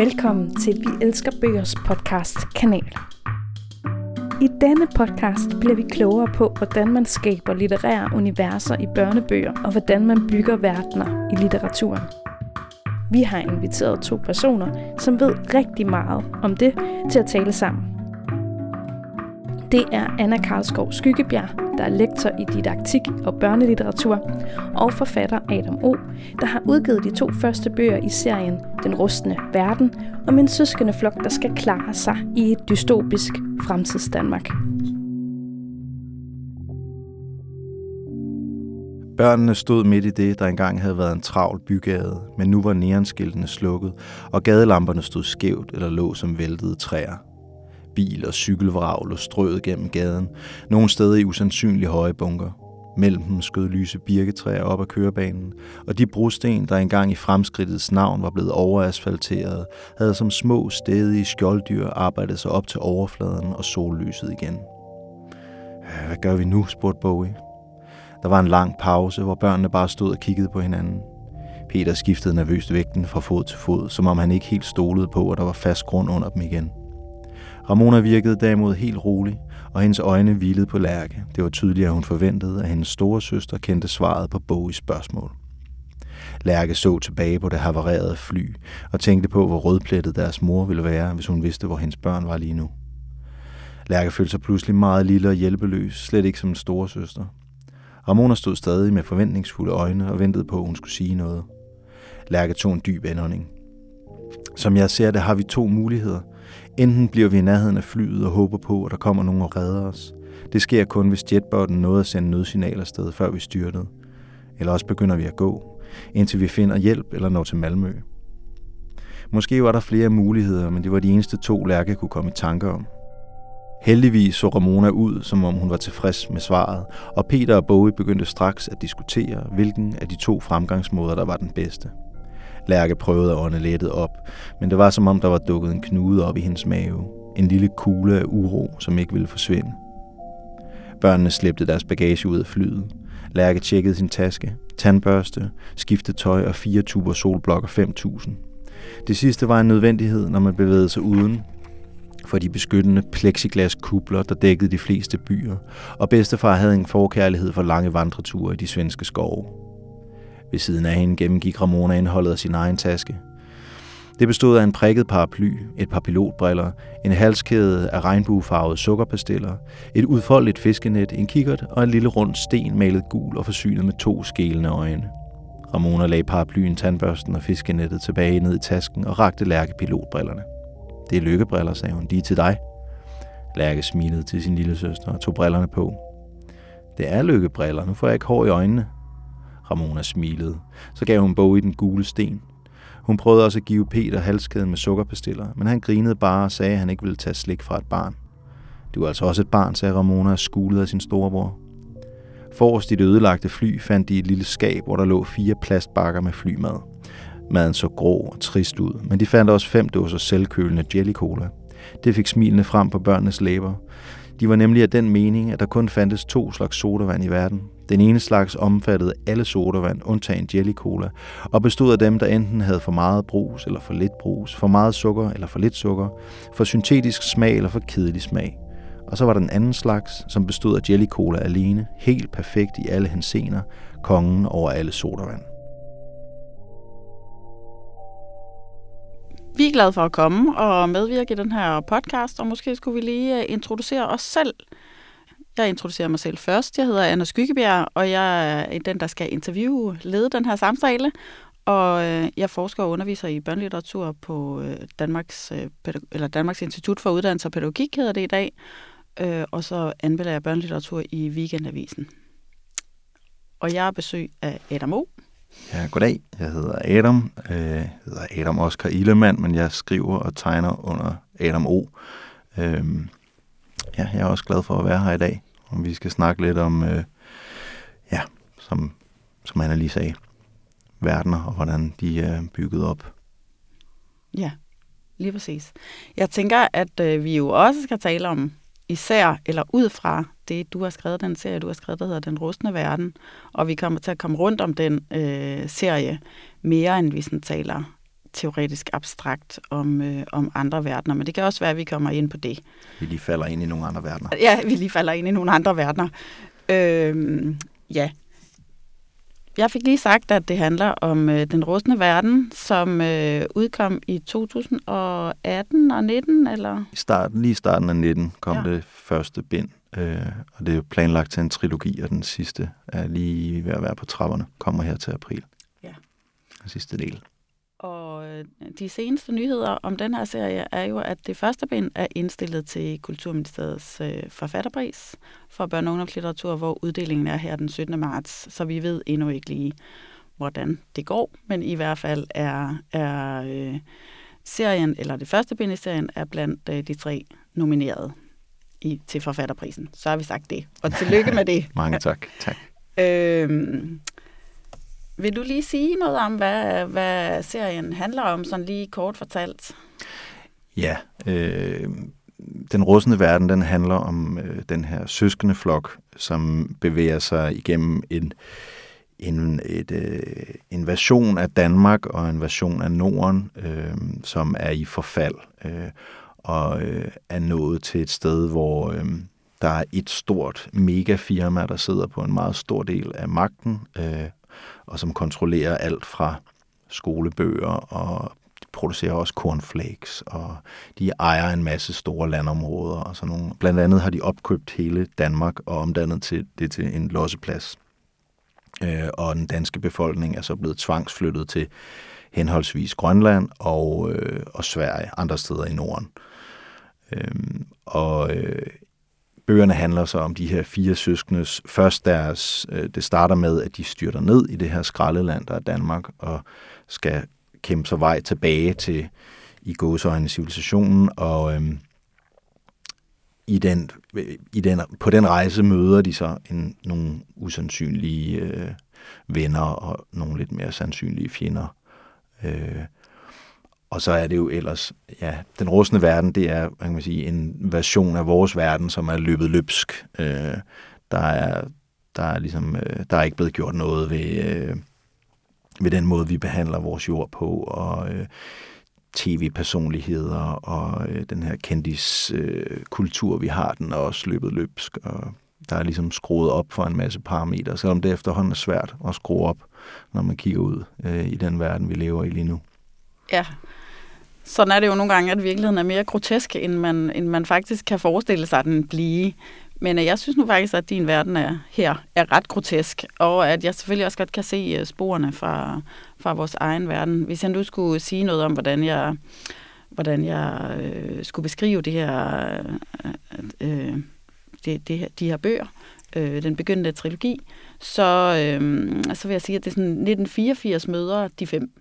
Velkommen til Vi Elsker Bøgers podcast kanal. I denne podcast bliver vi klogere på, hvordan man skaber litterære universer i børnebøger, og hvordan man bygger verdener i litteraturen. Vi har inviteret to personer, som ved rigtig meget om det, til at tale sammen. Det er Anna Karlskov Skyggebjerg, der er lektor i didaktik og børnelitteratur, og forfatter Adam O., der har udgivet de to første bøger i serien Den rustne verden, om en søskende flok, der skal klare sig i et dystopisk fremtidsdanmark. Børnene stod midt i det, der engang havde været en travl bygade, men nu var neonskiltene slukket, og gadelamperne stod skævt eller lå som væltede træer. Bil- og cykelvrag lå strøet gennem gaden, nogle steder i usandsynlig høje bunker. Mellem dem skød lyse birketræer op ad kørebanen, og de brosten, der engang i fremskridtets navn var blevet overasfalteret, havde som små stedige skjolddyr arbejdet sig op til overfladen og sollyset igen. Øh, hvad gør vi nu, spurgte Bowie. Der var en lang pause, hvor børnene bare stod og kiggede på hinanden. Peter skiftede nervøst vægten fra fod til fod, som om han ikke helt stolede på, at der var fast grund under dem igen. Ramona virkede derimod helt rolig, og hendes øjne hvilede på Lærke. Det var tydeligt, at hun forventede, at hendes store søster kendte svaret på Bogies spørgsmål. Lærke så tilbage på det havarerede fly og tænkte på, hvor rødplettet deres mor ville være, hvis hun vidste, hvor hendes børn var lige nu. Lærke følte sig pludselig meget lille og hjælpeløs, slet ikke som en store søster. Ramona stod stadig med forventningsfulde øjne og ventede på, at hun skulle sige noget. Lærke tog en dyb indånding. Som jeg ser det, har vi to muligheder. Enten bliver vi i nærheden af flyet og håber på, at der kommer nogen og redder os. Det sker kun, hvis jetbotten nåede at sende nødsignaler sted, før vi styrtede. Eller også begynder vi at gå, indtil vi finder hjælp eller når til Malmø. Måske var der flere muligheder, men det var de eneste to, Lærke kunne komme i tanke om. Heldigvis så Ramona ud, som om hun var tilfreds med svaret, og Peter og Bowie begyndte straks at diskutere, hvilken af de to fremgangsmåder, der var den bedste. Lærke prøvede at ånde lettet op, men det var som om, der var dukket en knude op i hendes mave. En lille kugle af uro, som ikke ville forsvinde. Børnene slæbte deres bagage ud af flyet. Lærke tjekkede sin taske, tandbørste, skiftede tøj og fire tuber solblokker 5000. Det sidste var en nødvendighed, når man bevægede sig uden for de beskyttende plexiglaskubler, der dækkede de fleste byer, og bedstefar havde en forkærlighed for lange vandreture i de svenske skove. Ved siden af hende gennemgik Ramona indholdet af sin egen taske. Det bestod af en prikket paraply, et par pilotbriller, en halskæde af regnbuefarvede sukkerpastiller, et udfoldeligt fiskenet, en kikkert og en lille rund sten malet gul og forsynet med to skælende øjne. Ramona lagde paraplyen, tandbørsten og fiskenettet tilbage ned i tasken og rakte Lærke pilotbrillerne. Det er lykkebriller, sagde hun. De er til dig. Lærke smilede til sin lille søster og tog brillerne på. Det er lykkebriller. Nu får jeg ikke hår i øjnene, Ramona smilede. Så gav hun Bowie den gule sten. Hun prøvede også at give Peter halskæden med sukkerpastiller, men han grinede bare og sagde, at han ikke ville tage slik fra et barn. Du er altså også et barn, sagde Ramona og skulede af sin storebror. Forrest i det ødelagte fly fandt de et lille skab, hvor der lå fire plastbakker med flymad. Maden så grå og trist ud, men de fandt også fem dåser selvkølende jelly cola. Det fik smilene frem på børnenes læber. De var nemlig af den mening, at der kun fandtes to slags sodavand i verden. Den ene slags omfattede alle sodavand, undtagen jelly cola, og bestod af dem, der enten havde for meget brus eller for lidt brus, for meget sukker eller for lidt sukker, for syntetisk smag eller for kedelig smag. Og så var der den anden slags, som bestod af jelly cola alene, helt perfekt i alle hensener, kongen over alle sodavand. Vi er glade for at komme og medvirke i den her podcast, og måske skulle vi lige øh, introducere os selv. Jeg introducerer mig selv først. Jeg hedder Anna Skyggebjerg, og jeg er den, der skal interviewe, lede den her samtale. Og øh, jeg forsker og underviser i børnelitteratur på øh, Danmarks, eller Danmarks Institut for Uddannelse og Pædagogik, hedder det i dag. Og så anmelder jeg børnelitteratur i Weekendavisen. Og jeg er besøg af Adam O., Ja, goddag. Jeg hedder Adam. Jeg hedder Adam Oscar Ilemand, men jeg skriver og tegner under Adam O. Øh, ja, jeg er også glad for at være her i dag, og vi skal snakke lidt om, øh, ja, som, som Anna lige sagde, verdener og hvordan de er bygget op. Ja, lige præcis. Jeg tænker, at øh, vi jo også skal tale om især, eller ud fra det, du har skrevet, den serie, du har skrevet, der hedder Den rustne verden, og vi kommer til at komme rundt om den øh, serie mere, end vi sådan taler teoretisk abstrakt om, øh, om andre verdener, men det kan også være, at vi kommer ind på det. Vi lige falder ind i nogle andre verdener. Ja, vi lige falder ind i nogle andre verdener. Øh, ja. Jeg fik lige sagt, at det handler om øh, Den rustne verden, som øh, udkom i 2018 og 19, eller? I starten, lige i starten af 19 kom ja. det første bind, øh, og det er jo planlagt til en trilogi, og den sidste er lige ved at være på trapperne, kommer her til april. Ja. Den sidste del. Og øh, de seneste nyheder om den her serie er jo, at det første bind er indstillet til Kulturministeriets øh, forfatterpris for børne- og ungdomslitteratur, hvor uddelingen er her den 17. marts, så vi ved endnu ikke lige, hvordan det går, men i hvert fald er, er øh, serien, eller det første bind i serien, er blandt øh, de tre nominerede i, til forfatterprisen. Så har vi sagt det, og tillykke med det. Mange tak. tak. Øh, vil du lige sige noget om, hvad, hvad serien handler om, sådan lige kort fortalt? Ja, øh, den rustne verden, den handler om øh, den her søskende flok, som bevæger sig igennem en, en, et, øh, en version af Danmark og en version af Norden, øh, som er i forfald øh, og øh, er nået til et sted, hvor øh, der er et stort megafirma, der sidder på en meget stor del af magten, øh, og som kontrollerer alt fra skolebøger og de producerer også cornflakes, og de ejer en masse store landområder og sådan nogle. Blandt andet har de opkøbt hele Danmark og omdannet til, det til en losseplads. Øh, og den danske befolkning er så blevet tvangsflyttet til henholdsvis Grønland og, øh, og Sverige, andre steder i Norden. Øh, og øh, Bøgerne handler så om de her fire søskendes, først deres, øh, det starter med, at de styrter ned i det her skraldeland, der er Danmark, og skal kæmpe sig vej tilbage til i gåsøjne civilisationen, og øhm, i den, øh, i den, på den rejse møder de så en, nogle usandsynlige øh, venner og nogle lidt mere sandsynlige fjender. Øh, og så er det jo ellers, ja, den rustne verden, det er, kan man sige, en version af vores verden, som er løbet løbsk. Øh, der er, der er ligesom, øh, der er ikke blevet gjort noget ved, øh, ved den måde, vi behandler vores jord på, og øh, tv-personligheder, og øh, den her kendiskultur, øh, vi har, den er også løbet løbsk, og der er ligesom skruet op for en masse parametre, selvom det efterhånden er svært at skrue op, når man kigger ud øh, i den verden, vi lever i lige nu. Ja, sådan er det jo nogle gange, at virkeligheden er mere grotesk, end man, end man faktisk kan forestille sig den blive. Men øh, jeg synes nu faktisk, at din verden er her er ret grotesk, og at jeg selvfølgelig også godt kan se øh, sporene fra, fra vores egen verden. Hvis jeg nu skulle sige noget om, hvordan jeg, hvordan jeg øh, skulle beskrive det her, øh, øh det, det, de her bøger, øh, den begyndte trilogi, så, øh, så vil jeg sige, at det er sådan 1984 møder de fem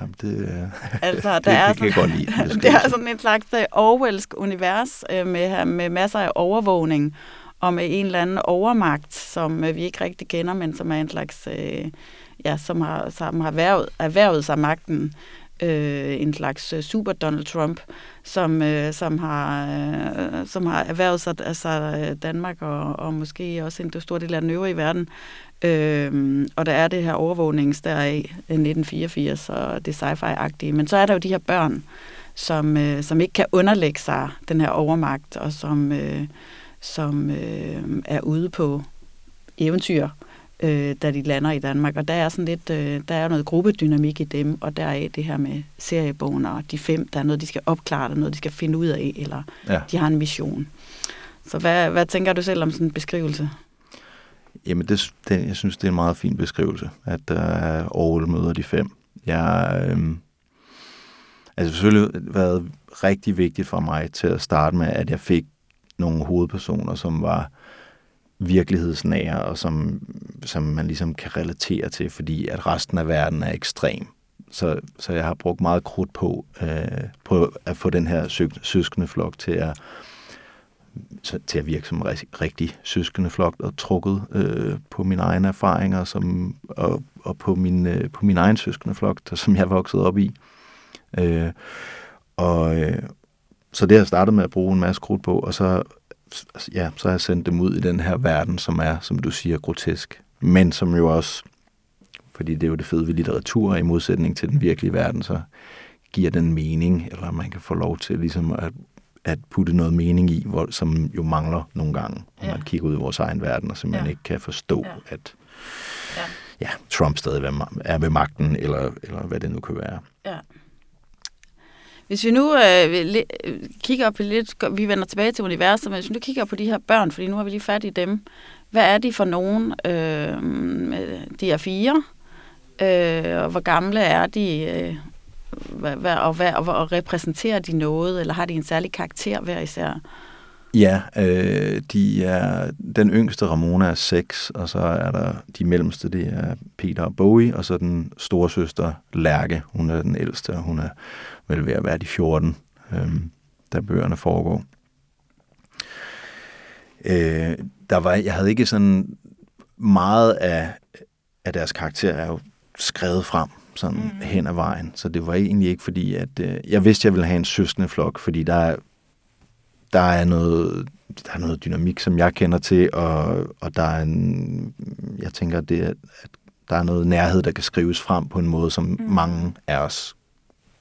Jamen, det, altså, der det, er det kan jeg godt lide. Det er sådan en slags uh, Orwellsk univers uh, med, med masser af overvågning og med en eller anden overmagt, som uh, vi ikke rigtig kender, men som er en slags, uh, ja, som har, som har erhvervet, erhvervet sig magten øh, en slags øh, super Donald Trump, som, øh, som, har, øh, som har erhvervet sig altså, øh, Danmark og, og måske også en stor del af den øvrige verden. Øhm, og der er det her overvågnings der i 1984 og det sci-fi-agtige. Men så er der jo de her børn, som, øh, som ikke kan underlægge sig den her overmagt, og som, øh, som øh, er ude på eventyr, øh, da de lander i Danmark. Og der er sådan lidt, øh, der er noget gruppedynamik i dem, og der er det her med seriebogen og de fem, der er noget, de skal opklare, der er noget, de skal finde ud af, eller ja. de har en mission. Så hvad, hvad tænker du selv om sådan en beskrivelse? Jamen, det, det, jeg synes, det er en meget fin beskrivelse, at er Aarhus møder de fem. Jeg, øh, altså selvfølgelig været rigtig vigtigt for mig til at starte med, at jeg fik nogle hovedpersoner, som var virkelighedsnære, og som, som man ligesom kan relatere til, fordi at resten af verden er ekstrem. Så, så jeg har brugt meget krudt på, øh, på at få den her sø, søskende flok til at til at virke som en rigtig søskende flok og trukket øh, på mine egne erfaringer som, og, og på, min, øh, på min egen søskende flok, der, som jeg voksede op i. Øh, og øh, så det har jeg startet med at bruge en masse krudt på, og så, ja, så har jeg sendt dem ud i den her verden, som er, som du siger, grotesk, men som jo også Fordi det er jo det fede ved litteratur, i modsætning til den virkelige verden, så giver den mening, eller man kan få lov til ligesom at, at putte noget mening i, hvor, som jo mangler nogle gange, når ja. man kigger ud i vores egen verden, og simpelthen ja. ikke kan forstå, ja. at ja. Ja, Trump stadig er ved magten, eller, eller hvad det nu kan være. Ja. Hvis vi nu øh, øh kigger på lidt, vi vender tilbage til universet, men hvis vi nu kigger på de her børn, fordi nu har vi lige fat i dem, hvad er de for nogen? Øh, de er fire, øh, og hvor gamle er de? Øh, hvad, hvad, og, hvad, og, og repræsenterer de noget, eller har de en særlig karakter hver især? Ja, øh, de er, den yngste Ramona er 6, og så er der de mellemste, det er Peter og Bowie, og så den store søster Lærke, hun er den ældste, og hun er vel ved at være de 14, øh, da bøgerne foregår. Øh, der var, jeg havde ikke sådan meget af, af deres karakter er jo skrevet frem sådan mm. hen ad vejen, så det var egentlig ikke fordi, at øh, jeg vidste, at jeg ville have en søskende flok, fordi der er, der er noget der er noget dynamik, som jeg kender til, og, og der er en, jeg tænker, det at der er noget nærhed, der kan skrives frem på en måde, som mm. mange af os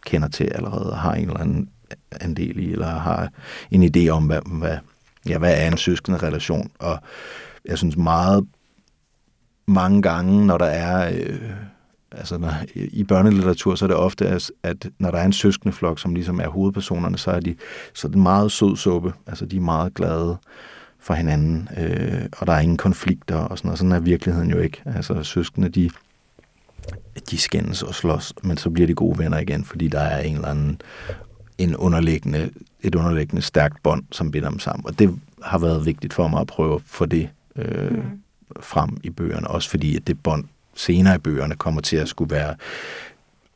kender til allerede, og har en eller anden andel i, eller har en idé om, hvad, hvad, ja, hvad er en søskende relation. Og jeg synes meget, mange gange, når der er, øh, altså når, i børnelitteratur, så er det ofte, at når der er en søskende flok, som ligesom er hovedpersonerne, så er, de, så det meget sød suppe. Altså de er meget glade for hinanden, øh, og der er ingen konflikter og sådan noget. Sådan er virkeligheden jo ikke. Altså søskende, de, de skændes og slås, men så bliver de gode venner igen, fordi der er en eller anden en underliggende, et underliggende stærkt bånd, som binder dem sammen. Og det har været vigtigt for mig at prøve at få det øh, mm. frem i bøgerne, også fordi at det bånd senere i bøgerne kommer til at skulle være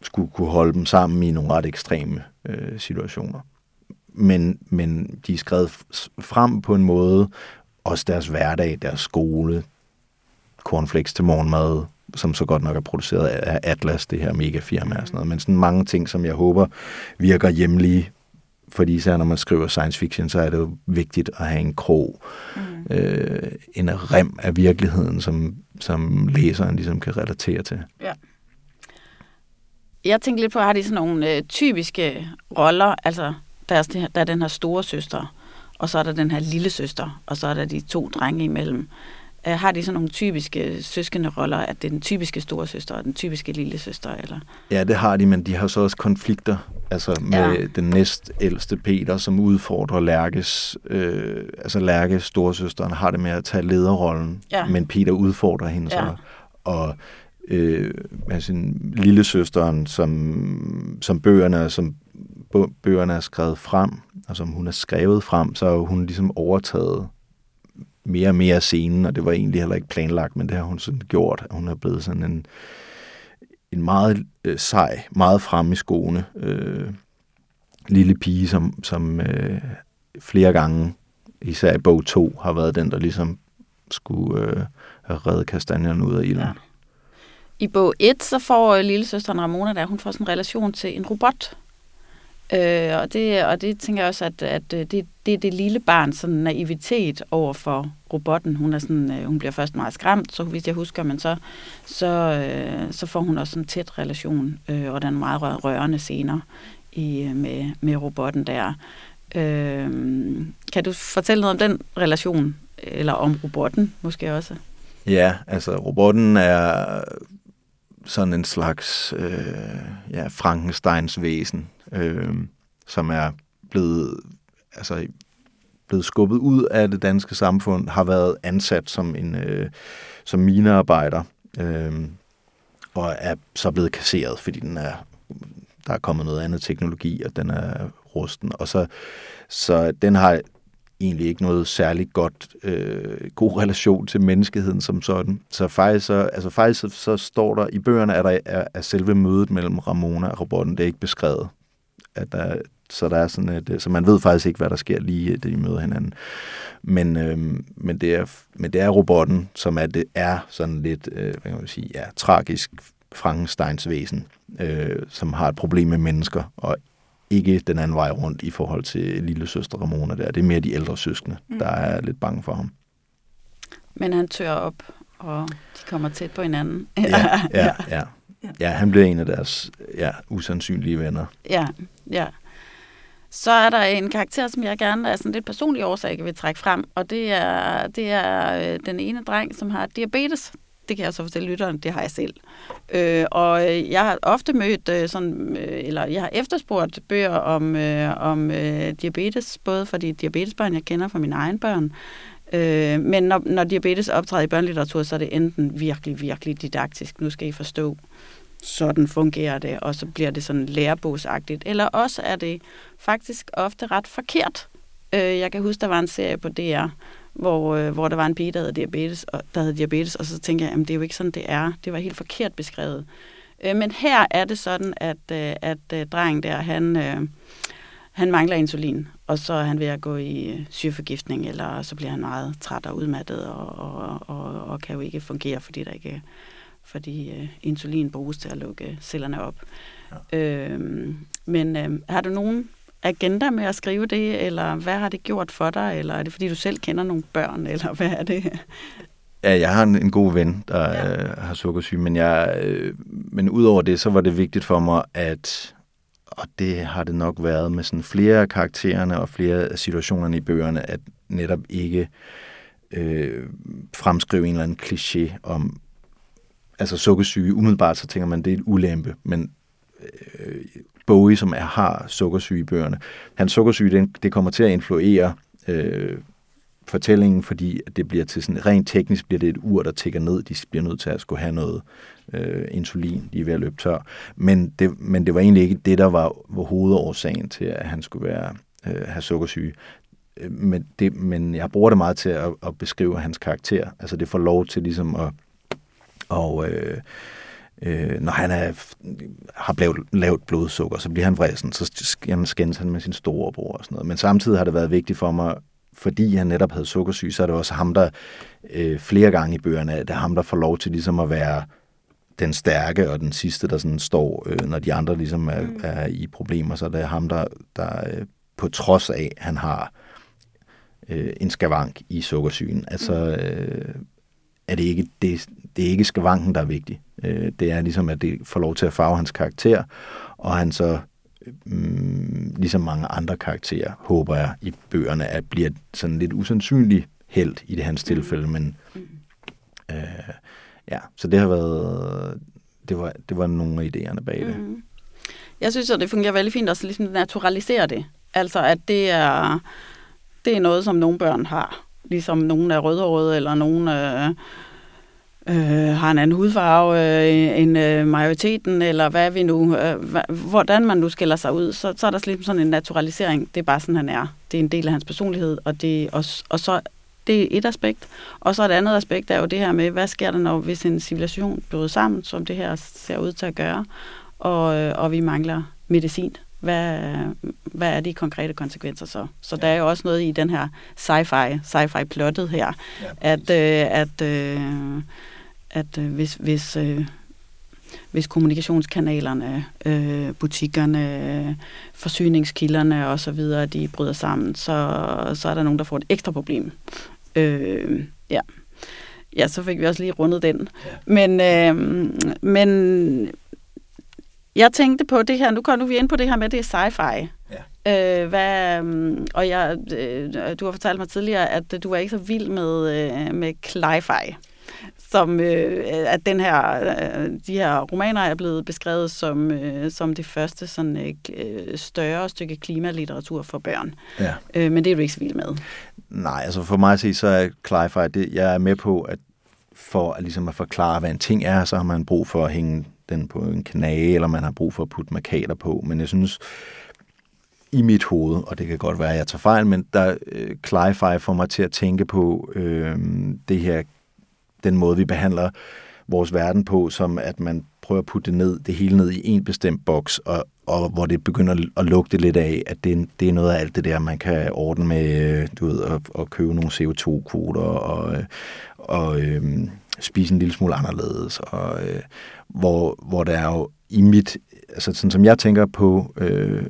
skulle kunne holde dem sammen i nogle ret ekstreme øh, situationer. Men, men de er skrevet frem på en måde, også deres hverdag, deres skole, cornflakes til morgenmad, som så godt nok er produceret af Atlas, det her mega firma og sådan noget. Men sådan mange ting, som jeg håber virker hjemlige, fordi især når man skriver science fiction, så er det jo vigtigt at have en krog, mm. øh, en rem af virkeligheden, som, som læseren ligesom kan relatere til. Ja. Jeg tænkte lidt på, har de sådan nogle øh, typiske roller, altså der er, der er den her store søster, og så er der den her lille søster, og så er der de to drenge imellem. Øh, har de sådan nogle typiske søskende roller, at det er den typiske store søster og den typiske lille søster? Eller? Ja, det har de, men de har så også konflikter. Altså med ja. den næst ældste Peter, som udfordrer Lærkes, øh, altså Lærkes storesøsteren har det med at tage lederrollen, ja. men Peter udfordrer hende ja. så. Og øh, altså lille søsteren, som, som bøgerne, som bøgerne er skrevet frem, og som hun er skrevet frem, så er hun ligesom overtaget mere og mere scenen, og det var egentlig heller ikke planlagt, men det har hun sådan gjort. Hun er blevet sådan en, en meget øh, sej, meget frem i skoene øh, lille pige, som, som øh, flere gange, især i bog 2, har været den, der ligesom skulle øh, redde kastanjerne ud af ilden. Ja. I bog 1, så får øh, lille søsteren Ramona, der hun får sådan en relation til en robot, Øh, og, det, og det tænker jeg også, at, at øh, det, det er det lille barns sådan naivitet over for robotten. Hun, er sådan, øh, hun bliver først meget skræmt, så hvis jeg husker, men så, så, øh, så får hun også en tæt relation, øh, og den meget rørende scener i, øh, med, med robotten der. Øh, kan du fortælle noget om den relation, eller om robotten måske også? Ja, altså robotten er sådan en slags øh, ja, Frankensteins væsen, øh, som er blevet, altså, blevet skubbet ud af det danske samfund, har været ansat som en øh, som minearbejder, øh, og er så blevet kasseret, fordi den er, der er kommet noget andet teknologi, og den er rusten. Og så, så den har egentlig ikke noget særligt godt, øh, god relation til menneskeheden som sådan. Så faktisk, så, altså faktisk så, så står der i bøgerne, at der er, er selve mødet mellem Ramona og robotten, det er ikke beskrevet at der, så der er sådan et, øh, så man ved faktisk ikke, hvad der sker lige, øh, da de møder hinanden. Men, øh, men, det er, men det er robotten, som er, det er sådan lidt, øh, hvad kan man sige, ja, tragisk Frankensteins væsen, øh, som har et problem med mennesker, og ikke den anden vej rundt i forhold til lille søster Ramona der. Det er mere de ældre søskende, mm. der er lidt bange for ham. Men han tør op og de kommer tæt på hinanden. Ja, ja, ja. Ja, han blev en af deres ja, usandsynlige venner. Ja, ja. Så er der en karakter, som jeg gerne af sådan lidt personlig årsag vil trække frem, og det er, det er øh, den ene dreng, som har diabetes. Det kan jeg så fortælle lytteren, det har jeg selv. Øh, og jeg har ofte mødt øh, sådan, øh, eller jeg har efterspurgt bøger om, øh, om øh, diabetes, både for de diabetesbørn, jeg kender fra mine egne børn, øh, men når, når diabetes optræder i børnelitteratur, så er det enten virkelig, virkelig didaktisk. Nu skal I forstå, sådan fungerer det, og så bliver det sådan lærebogsagtigt. Eller også er det faktisk ofte ret forkert. Øh, jeg kan huske, der var en serie på DR, hvor, øh, hvor der var en pige, der havde diabetes, og, der havde diabetes, og så tænker jeg, at det er jo ikke sådan, det er. Det var helt forkert beskrevet. Øh, men her er det sådan, at, øh, at øh, drengen der, han, øh, han mangler insulin, og så er han ved at gå i syreforgiftning, eller så bliver han meget træt og udmattet, og, og, og, og kan jo ikke fungere, fordi der ikke fordi øh, insulin bruges til at lukke cellerne op. Ja. Øh, men øh, har du nogen agenda med at skrive det, eller hvad har det gjort for dig, eller er det fordi du selv kender nogle børn, eller hvad er det? Ja, jeg har en, en god ven, der ja. øh, har sukkersyge, men, jeg, øh, men udover det, så var det vigtigt for mig, at, og det har det nok været med sådan flere af karaktererne og flere af situationerne i bøgerne, at netop ikke øh, fremskrive en eller anden kliché om, altså sukkersyge, umiddelbart så tænker man, det er en ulempe, men øh, Bowie, som er, har sukkersyge i bøgerne, hans sukkersyge, det, det kommer til at influere øh, fortællingen, fordi det bliver til sådan, rent teknisk bliver det et ur, der tækker ned. De bliver nødt til at skulle have noget øh, insulin, de er ved at løbe tør. Men det, men det var egentlig ikke det, der var, var hovedårsagen til, at han skulle være, øh, have sukkersyge. Øh, men, det, men jeg bruger det meget til at, at beskrive hans karakter. Altså det får lov til ligesom at og øh, øh, når han er, har lavt, lavt blodsukker, så bliver han vresen, så skændes han med sin storebror og sådan noget. Men samtidig har det været vigtigt for mig, fordi han netop havde sukkersyge, så er det også ham, der øh, flere gange i bøgerne, det er ham, der får lov til ligesom at være den stærke og den sidste, der sådan står, øh, når de andre ligesom er, mm. er i problemer, så det er ham, der, der øh, på trods af, han har øh, en skavank i sukkersygen, altså øh, er det ikke, det, det er ikke skavanken, der er vigtig. Øh, det er ligesom, at det får lov til at farve hans karakter, og han så, mm, ligesom mange andre karakterer, håber jeg i bøgerne, at bliver sådan lidt usandsynlig held i det hans tilfælde, men øh, ja, så det har været, det var, det var nogle af idéerne bag det. Mm. Jeg synes, at det fungerer veldig fint at ligesom naturalisere det. Altså, at det er, det er noget, som nogle børn har ligesom nogen er rødhårede, eller nogen øh, øh, har en anden hudfarve øh, end øh, majoriteten, eller hvad vi nu, øh, hvordan man nu skiller sig ud, så, så er der ligesom sådan en naturalisering. Det er bare sådan, han er. Det er en del af hans personlighed, og, det, og, og så det er et aspekt. Og så et andet aspekt er jo det her med, hvad sker der, når hvis en civilisation bryder sammen, som det her ser ud til at gøre, og, øh, og vi mangler medicin hvad, hvad er de konkrete konsekvenser så? Så ja. der er jo også noget i den her sci-fi, sci-fi plottet her, ja, at, øh, at, øh, at øh, hvis, hvis, øh, hvis kommunikationskanalerne, øh, butikkerne, forsyningskilderne og så videre, de bryder sammen, så, så er der nogen, der får et ekstra problem. Øh, ja. ja, så fik vi også lige rundet den. Men, øh, men jeg tænkte på det her, nu kommer vi ind på det her med, det er sci-fi. Ja. Øh, hvad, mm, og jeg, øh, du har fortalt mig tidligere, at du er ikke så vild med, øh, med cli-fi som øh, at den her, øh, de her romaner er blevet beskrevet som, øh, som det første sådan, øh, større stykke klimalitteratur for børn. Ja. Øh, men det er du ikke så vild med. Nej, altså for mig at sige, så er cli-fi, det, jeg er med på, at for at, ligesom at forklare, hvad en ting er, så har man brug for at hænge den på en knage, eller man har brug for at putte markader på. Men jeg synes, i mit hoved, og det kan godt være, at jeg tager fejl, men der øh, Cli-Fi får mig til at tænke på øh, det her, den måde, vi behandler vores verden på, som at man prøver at putte det, ned, det hele ned i en bestemt boks, og, og hvor det begynder at lugte lidt af, at det, det er noget af alt det der, man kan ordne med, øh, du ved, at, at købe nogle CO2-kvoter, og, øh, og øh, spise en lille smule anderledes, og, øh, hvor, hvor der er jo i mit, altså sådan som jeg tænker på, øh,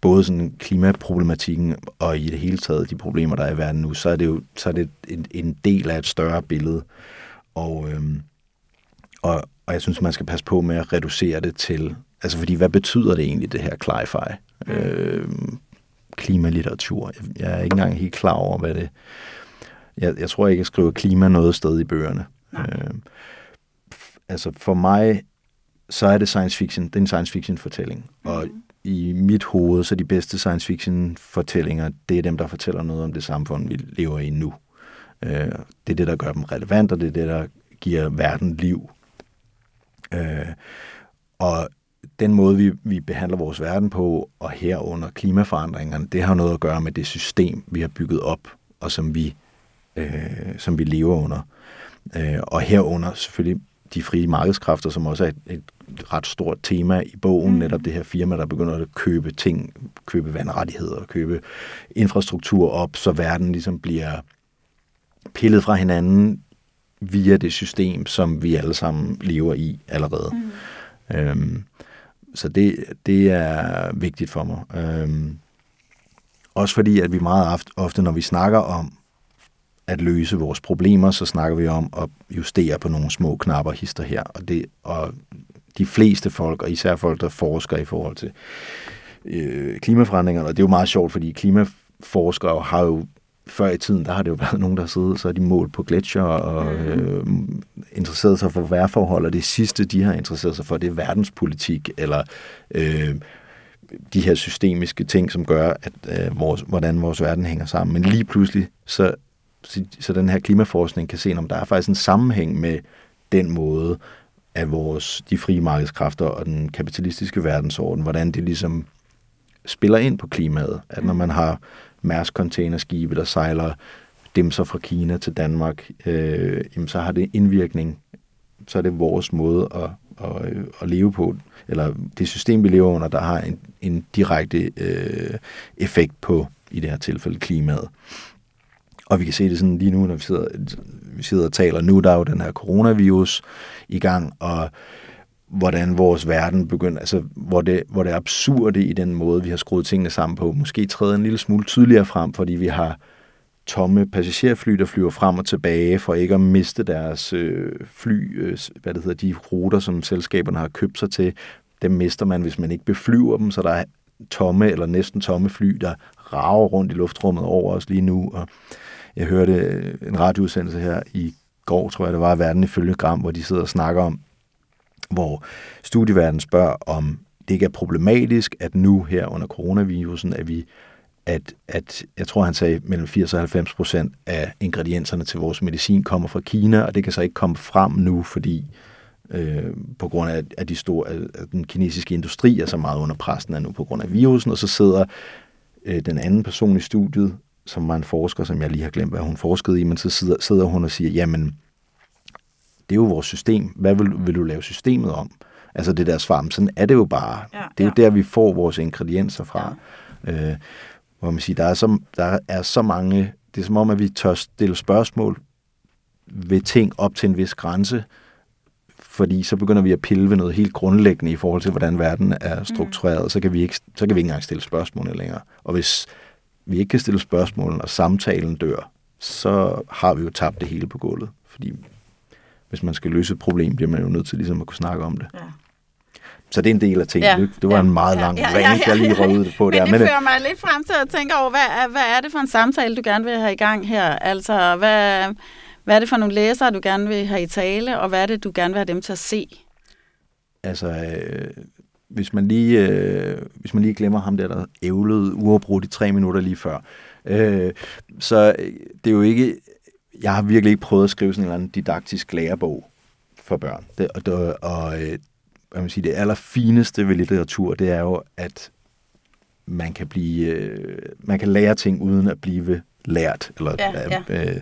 både sådan klimaproblematikken og i det hele taget de problemer, der er i verden nu, så er det jo så er det en, en del af et større billede. Og, øhm, og, og jeg synes, man skal passe på med at reducere det til... Altså, fordi hvad betyder det egentlig, det her cli-fi? Mm. Øh, klimalitteratur. Jeg, er ikke engang helt klar over, hvad det... Jeg, jeg tror ikke, jeg skriver klima noget sted i bøgerne. Øh, altså, for mig, så er det science fiction. Det er en science fiction fortælling. Mm. Og i mit hoved, så de bedste science fiction fortællinger, det er dem, der fortæller noget om det samfund, vi lever i nu. Øh, det er det, der gør dem relevant, og det er det, der giver verden liv. Øh, og den måde, vi, vi behandler vores verden på, og herunder klimaforandringerne, det har noget at gøre med det system, vi har bygget op, og som vi, øh, som vi lever under. Øh, og herunder selvfølgelig de frie markedskræfter, som også er et, et ret stort tema i bogen, mm. netop det her firma, der begynder at købe ting, købe vandrettigheder, købe infrastruktur op, så verden ligesom bliver pillet fra hinanden via det system, som vi alle sammen lever i allerede. Mm. Øhm, så det, det er vigtigt for mig. Øhm, også fordi, at vi meget ofte, når vi snakker om at løse vores problemer, så snakker vi om at justere på nogle små knapper hister her. Og, det, og de fleste folk, og især folk, der forsker i forhold til øh, klimaforandringerne, og det er jo meget sjovt, fordi klimaforskere har jo før i tiden, der har det jo været nogen, der sidder, så er de målt på gletsjer og mm. øh, interesseret sig for vejrforhold, og det sidste, de har interesseret sig for, det er verdenspolitik, eller øh, de her systemiske ting, som gør, at øh, vores, hvordan vores verden hænger sammen. Men lige pludselig, så, så, så den her klimaforskning kan se, om der er faktisk en sammenhæng med den måde, at vores, de frie markedskræfter og den kapitalistiske verdensorden, hvordan det ligesom spiller ind på klimaet. At når man har Mærsk containerskibe, der sejler dimser fra Kina til Danmark, øh, jamen så har det indvirkning. Så er det vores måde at, at, at leve på, eller det system, vi lever under, der har en, en direkte øh, effekt på, i det her tilfælde, klimaet. Og vi kan se det sådan lige nu, når vi sidder, vi sidder og taler. Nu der er jo den her coronavirus i gang, og hvordan vores verden begynder, altså hvor det, hvor det absurde i den måde, vi har skruet tingene sammen på, måske træder en lille smule tydeligere frem, fordi vi har tomme passagerfly, der flyver frem og tilbage, for ikke at miste deres øh, fly, øh, hvad det hedder, de ruter, som selskaberne har købt sig til, dem mister man, hvis man ikke beflyver dem, så der er tomme eller næsten tomme fly, der rager rundt i luftrummet over os lige nu, og jeg hørte øh, en radioudsendelse her i går, tror jeg det var, Verden ifølge Gram, hvor de sidder og snakker om, hvor studieverdenen spørger, om det ikke er problematisk, at nu her under coronavirusen, at vi at, at jeg tror, han sagde, mellem 80 og 90 procent af ingredienserne til vores medicin kommer fra Kina, og det kan så ikke komme frem nu, fordi øh, på grund af, at de store, at den kinesiske industri er så meget under pressen nu på grund af virusen, og så sidder øh, den anden person i studiet, som var en forsker, som jeg lige har glemt, hvad hun forskede i, men så sidder, sidder hun og siger, jamen, det er jo vores system. Hvad vil, vil du lave systemet om? Altså det der svar, men sådan er det jo bare. Ja, det er jo der, vi får vores ingredienser fra. Ja. Øh, hvor man siger, der er, så, der er så mange, det er som om, at vi tør stille spørgsmål ved ting op til en vis grænse, fordi så begynder vi at pille ved noget helt grundlæggende i forhold til, hvordan verden er mm. struktureret, mm. så, kan vi ikke, så kan vi ikke engang stille spørgsmål længere. Og hvis vi ikke kan stille spørgsmål, og samtalen dør, så har vi jo tabt det hele på gulvet. Fordi hvis man skal løse et problem, bliver man jo nødt til ligesom at kunne snakke om det. Ja. Så det er en del af tingene. Ja, det var ja, en meget lang ja, ja, ja, ja, jeg lige røvede det på Men der. det Men det fører mig lidt frem til at tænke over, hvad er, hvad er det for en samtale, du gerne vil have i gang her? Altså, hvad, hvad er det for nogle læsere, du gerne vil have i tale, og hvad er det, du gerne vil have dem til at se? Altså, øh, hvis, man lige, øh, hvis man lige glemmer ham der, der ævlede uafbrudt i tre minutter lige før, øh, så det er jo ikke jeg har virkelig ikke prøvet at skrive sådan en eller anden didaktisk lærebog for børn. Det, og, det, og øh, hvad man sige, det allerfineste ved litteratur, det er jo, at man kan blive, øh, man kan lære ting uden at blive lært, eller ja, ja. Øh,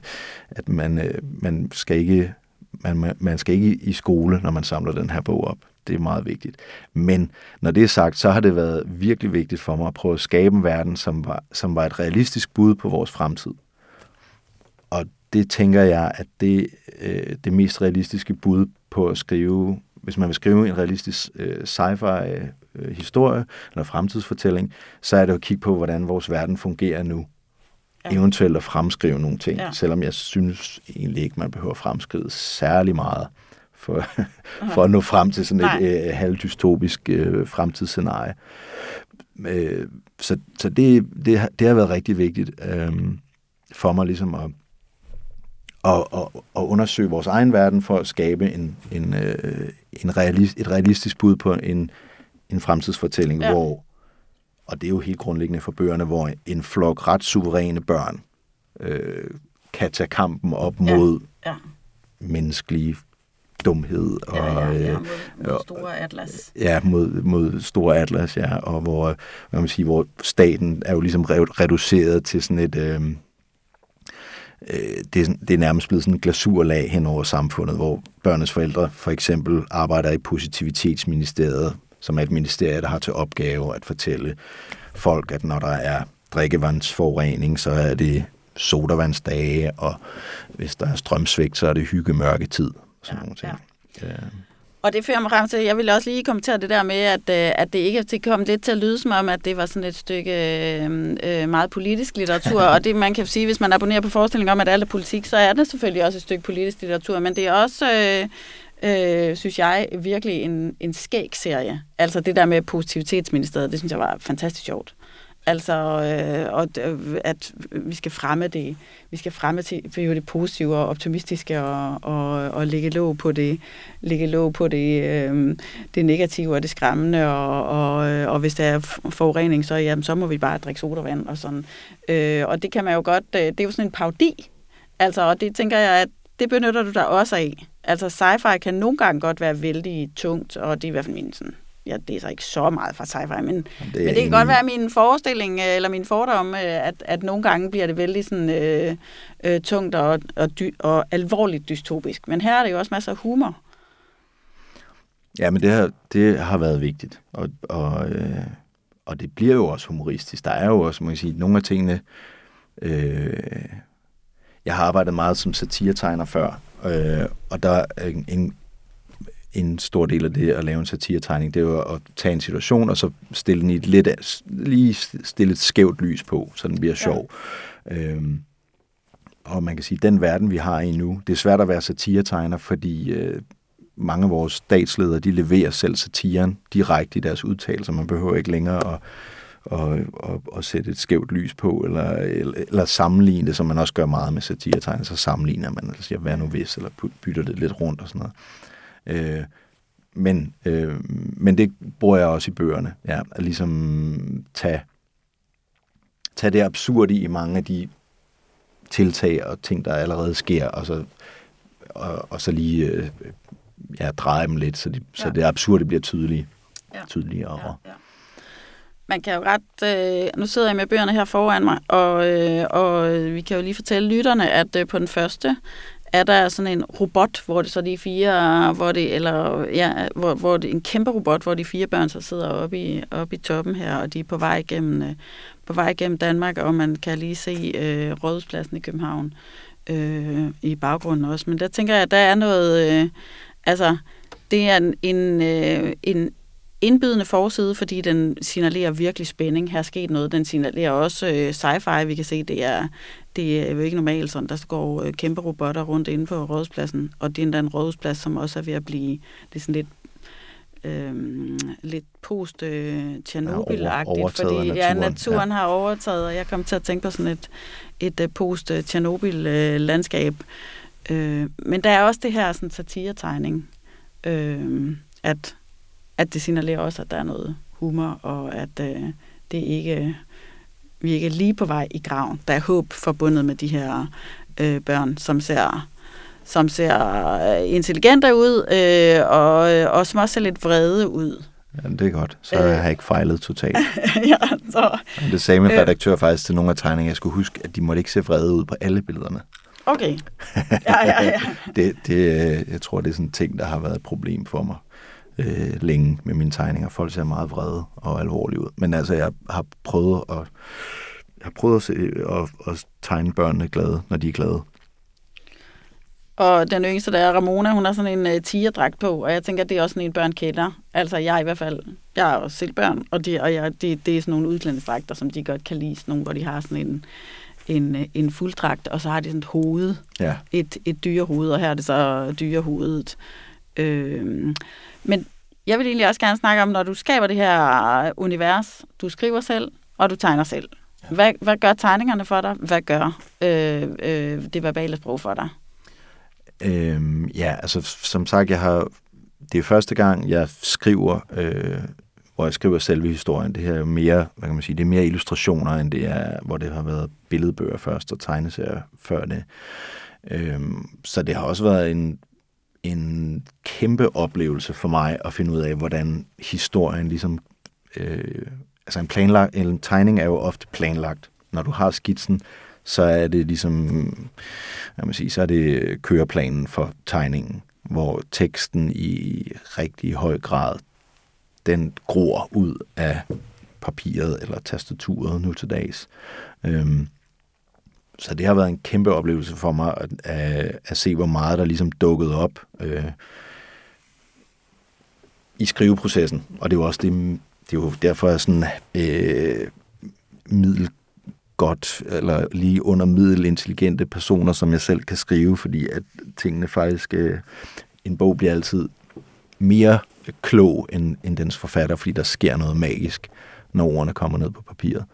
at man, øh, man skal ikke man, man skal ikke i skole, når man samler den her bog op. Det er meget vigtigt. Men når det er sagt, så har det været virkelig vigtigt for mig at prøve at skabe en verden, som var, som var et realistisk bud på vores fremtid. Og det tænker jeg, at det øh, det mest realistiske bud på at skrive, hvis man vil skrive en realistisk øh, sci-fi øh, historie eller fremtidsfortælling, så er det at kigge på, hvordan vores verden fungerer nu. ja. eventuelt at fremskrive nogle ting, ja. selvom jeg synes egentlig ikke, man behøver at fremskrive særlig meget for, for at nå frem til sådan Nej. et øh, halvdystopisk øh, fremtidsscenarie. Øh, så så det, det, det har været rigtig vigtigt øh, for mig ligesom at, at, at, at undersøge vores egen verden for at skabe en, en, øh, en realist, et realistisk bud på en, en fremtidsfortælling, ja. hvor, og det er jo helt grundlæggende for bøgerne, hvor en flok ret suveræne børn øh, kan tage kampen op mod ja. Ja. menneskelige dumhed. Og, ja, ja, ja, øh, mod, mod store atlas. Ja, mod, mod store atlas, ja, og hvor, hvad man sige, hvor staten er jo ligesom reduceret til sådan et... Øh, øh, det, er, det er nærmest blevet sådan en glasurlag hen over samfundet, hvor børnenes forældre for eksempel arbejder i positivitetsministeriet, som er et ministerie, der har til opgave at fortælle folk, at når der er drikkevandsforurening, så er det sodavandsdage, og hvis der er strømsvigt, så er det hygge mørketid sådan ja, nogle ting. Ja. Ja. Og det fører mig frem til, jeg vil også lige kommentere det der med, at, øh, at det ikke det kom lidt til at lyde som om, at det var sådan et stykke øh, øh meget politisk litteratur. og det man kan sige, hvis man abonnerer på forestillingen om, at alt er politik, så er det selvfølgelig også et stykke politisk litteratur. Men det er også... Øh, øh, synes jeg, virkelig en, en skæg serie. Altså det der med positivitetsministeriet, det synes jeg var fantastisk sjovt. Altså, øh, og, øh, at vi skal fremme det, vi skal fremme til, det positive og optimistiske og, og, og lægge låg på det, lægge låg på det, øh, det negative og det skræmmende, og, og, øh, og hvis der er forurening, så, jamen, så må vi bare drikke sodavand og sådan. Øh, og det kan man jo godt, øh, det er jo sådan en paudi. altså, og det tænker jeg, at det benytter du dig også af. Altså, sci-fi kan nogle gange godt være vældig tungt, og det er i hvert fald min sådan, ja, det er så ikke så meget fra sci-fi, men, det, men det kan godt være min forestilling øh, eller min fordom, øh, at, at nogle gange bliver det vældig sådan, øh, øh, tungt og, og, dy, og alvorligt dystopisk. Men her er det jo også masser af humor. Ja, men det har, det har været vigtigt, og, og, øh, og det bliver jo også humoristisk. Der er jo også, må jeg sige, nogle af tingene... Øh, jeg har arbejdet meget som satiretegner før, øh, og der er en, en stor del af det at lave en satiretegning, det er jo at tage en situation, og så stille den i et lidt, lige stille et skævt lys på, så den bliver sjov. Ja. Øhm, og man kan sige, at den verden, vi har i nu, det er svært at være satiretegner, fordi øh, mange af vores statsledere, de leverer selv satiren direkte i deres udtalelser. Man behøver ikke længere at, at, at, at sætte et skævt lys på, eller, eller, eller sammenligne det, som man også gør meget med satiretegner, så sammenligner man, altså siger, hvad nu hvis, eller bytter det lidt rundt og sådan noget. Øh, men, øh, men det bruger jeg også i bøgerne, ja, at ligesom tage, tage det absurde i mange af de tiltag og ting, der allerede sker, og så, og, og så lige øh, ja, dreje dem lidt, så, de, ja. så det absurde bliver tydeligt, ja. tydeligere. Ja, ja. Man kan jo ret... Øh, nu sidder jeg med bøgerne her foran mig, og, øh, og vi kan jo lige fortælle lytterne, at øh, på den første er der sådan en robot, hvor det så de fire, hvor det, eller ja, hvor, hvor det en kæmpe robot, hvor de fire børn så sidder oppe i, oppe i toppen her, og de er på vej igennem, øh, på vej igennem Danmark, og man kan lige se øh, Rådhuspladsen i København øh, i baggrunden også. Men der tænker jeg, at der er noget, øh, altså, det er en, en, øh, en indbydende forside, fordi den signalerer virkelig spænding. Her er sket noget. Den signalerer også øh, sci-fi. Vi kan se, det er, det er jo ikke normalt sådan. Der går øh, kæmpe robotter rundt inde på rådhuspladsen, og det er endda en rådhusplads, som også er ved at blive, det er sådan lidt øh, lidt post øh, Tjernobyl-agtigt, ja, fordi naturen, ja, naturen ja. har overtaget, og jeg kom til at tænke på sådan et, et uh, post Tjernobyl-landskab. Øh, men der er også det her sådan satiretegning, øh, at at det signalerer også, at der er noget humor, og at øh, det ikke, vi ikke er lige på vej i graven. Der er håb forbundet med de her øh, børn, som ser som ser øh, intelligente ud, øh, og, og som også ser lidt vrede ud. Ja, det er godt. Så øh. har jeg ikke fejlet totalt. ja, så, det sagde min øh. redaktør øh, faktisk til nogle af tegningerne. Jeg skulle huske, at de måtte ikke se vrede ud på alle billederne. Okay. Ja, ja, ja. det, det, jeg tror, det er sådan en ting, der har været et problem for mig øh, længe med mine tegninger. Folk ser meget vrede og alvorlige ud. Men altså, jeg har prøvet at, jeg har prøvet at, se, at, at tegne børnene glade, når de er glade. Og den yngste, der er Ramona, hun har sådan en uh, tigerdragt på, og jeg tænker, at det er også sådan en børn kender. Altså, jeg i hvert fald, jeg er også selv børn, og, de, og jeg, det, det er sådan nogle udklædningsdragter, som de godt kan lide, sådan nogle, hvor de har sådan en, en, øh, en fulddragt, og så har de sådan et hoved, Ja. et, et dyrehoved, og her er det så dyrehovedet. Øh, men jeg vil egentlig også gerne snakke om, når du skaber det her univers, du skriver selv, og du tegner selv. Hvad, hvad gør tegningerne for dig? Hvad gør øh, øh, det verbale sprog for dig? Øhm, ja, altså som sagt, jeg har, det er første gang, jeg skriver, øh, hvor jeg skriver selve historien. Det her er mere, hvad kan man sige, det er mere illustrationer, end det er, hvor det har været billedbøger først og tegneserier før det. Øhm, så det har også været en, en kæmpe oplevelse for mig at finde ud af, hvordan historien ligesom, øh, altså en, planlagt, en tegning er jo ofte planlagt. Når du har skitsen, så er det ligesom, hvad man sige, så er det køreplanen for tegningen, hvor teksten i rigtig høj grad, den gror ud af papiret eller tastaturet nu til dags. Øhm, så det har været en kæmpe oplevelse for mig at, at, at se, hvor meget der ligesom dukkede op øh, i skriveprocessen. Og det er jo også det, det er jo derfor, jeg sådan øh, middel godt, eller lige under middelintelligente personer, som jeg selv kan skrive, fordi at tingene faktisk, øh, en bog bliver altid mere klog end, end dens forfatter, fordi der sker noget magisk, når ordene kommer ned på papiret.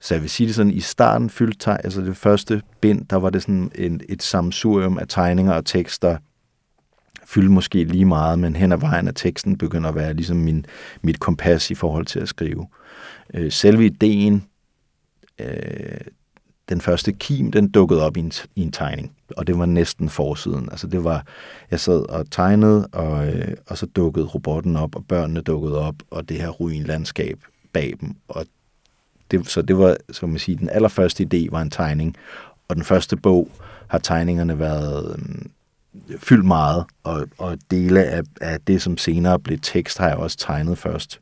Så jeg vil sige det sådan, i starten fyldte altså det første bind, der var det sådan en, et samsurium af tegninger og tekster, fyldte måske lige meget, men hen ad vejen af teksten begynder at være ligesom min, mit kompas i forhold til at skrive. Øh, selve ideen, øh, den første kim, den dukkede op i en, i en tegning, og det var næsten forsiden. Altså det var, jeg sad og tegnede, og, øh, og så dukkede robotten op, og børnene dukkede op, og det her ruinlandskab bag dem, og det, så det var, som man siger, den allerførste idé var en tegning, og den første bog har tegningerne været øh, fyldt meget, og, og dele af, af det, som senere blev tekst, har jeg også tegnet først.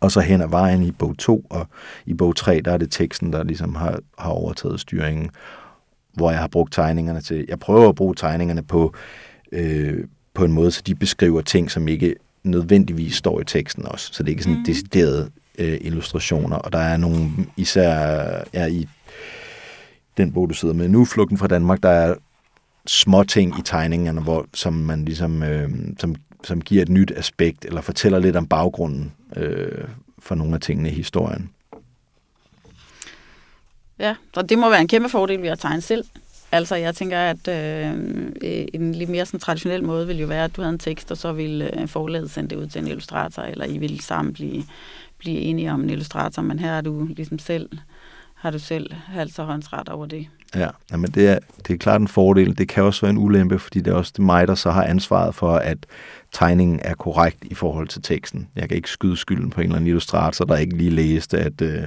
Og så hen ad vejen i bog 2, og i bog 3, der er det teksten, der ligesom har, har overtaget styringen, hvor jeg har brugt tegningerne til. Jeg prøver at bruge tegningerne på, øh, på en måde, så de beskriver ting, som ikke nødvendigvis står i teksten også. Så det er ikke sådan mm. deciderede øh, illustrationer, og der er nogle, især ja, i den bog, du sidder med nu, Flugten fra Danmark, der er små ting i tegningerne, hvor, som man ligesom, øh, som, som giver et nyt aspekt, eller fortæller lidt om baggrunden øh, for nogle af tingene i historien. Ja, så det må være en kæmpe fordel ved at tegne selv. Altså, jeg tænker, at øh, øh, en lidt mere sådan traditionel måde ville jo være, at du havde en tekst, og så ville øh, forlaget sende det ud til en illustrator, eller I ville sammen blive, blive enige om en illustrator, men her er du ligesom selv, har du selv hals og håndsret over det. Ja, men det er, det er klart en fordel. Det kan også være en ulempe, fordi det er også det mig, der så har ansvaret for, at tegningen er korrekt i forhold til teksten. Jeg kan ikke skyde skylden på en eller anden illustrator, der ikke lige læste, at øh,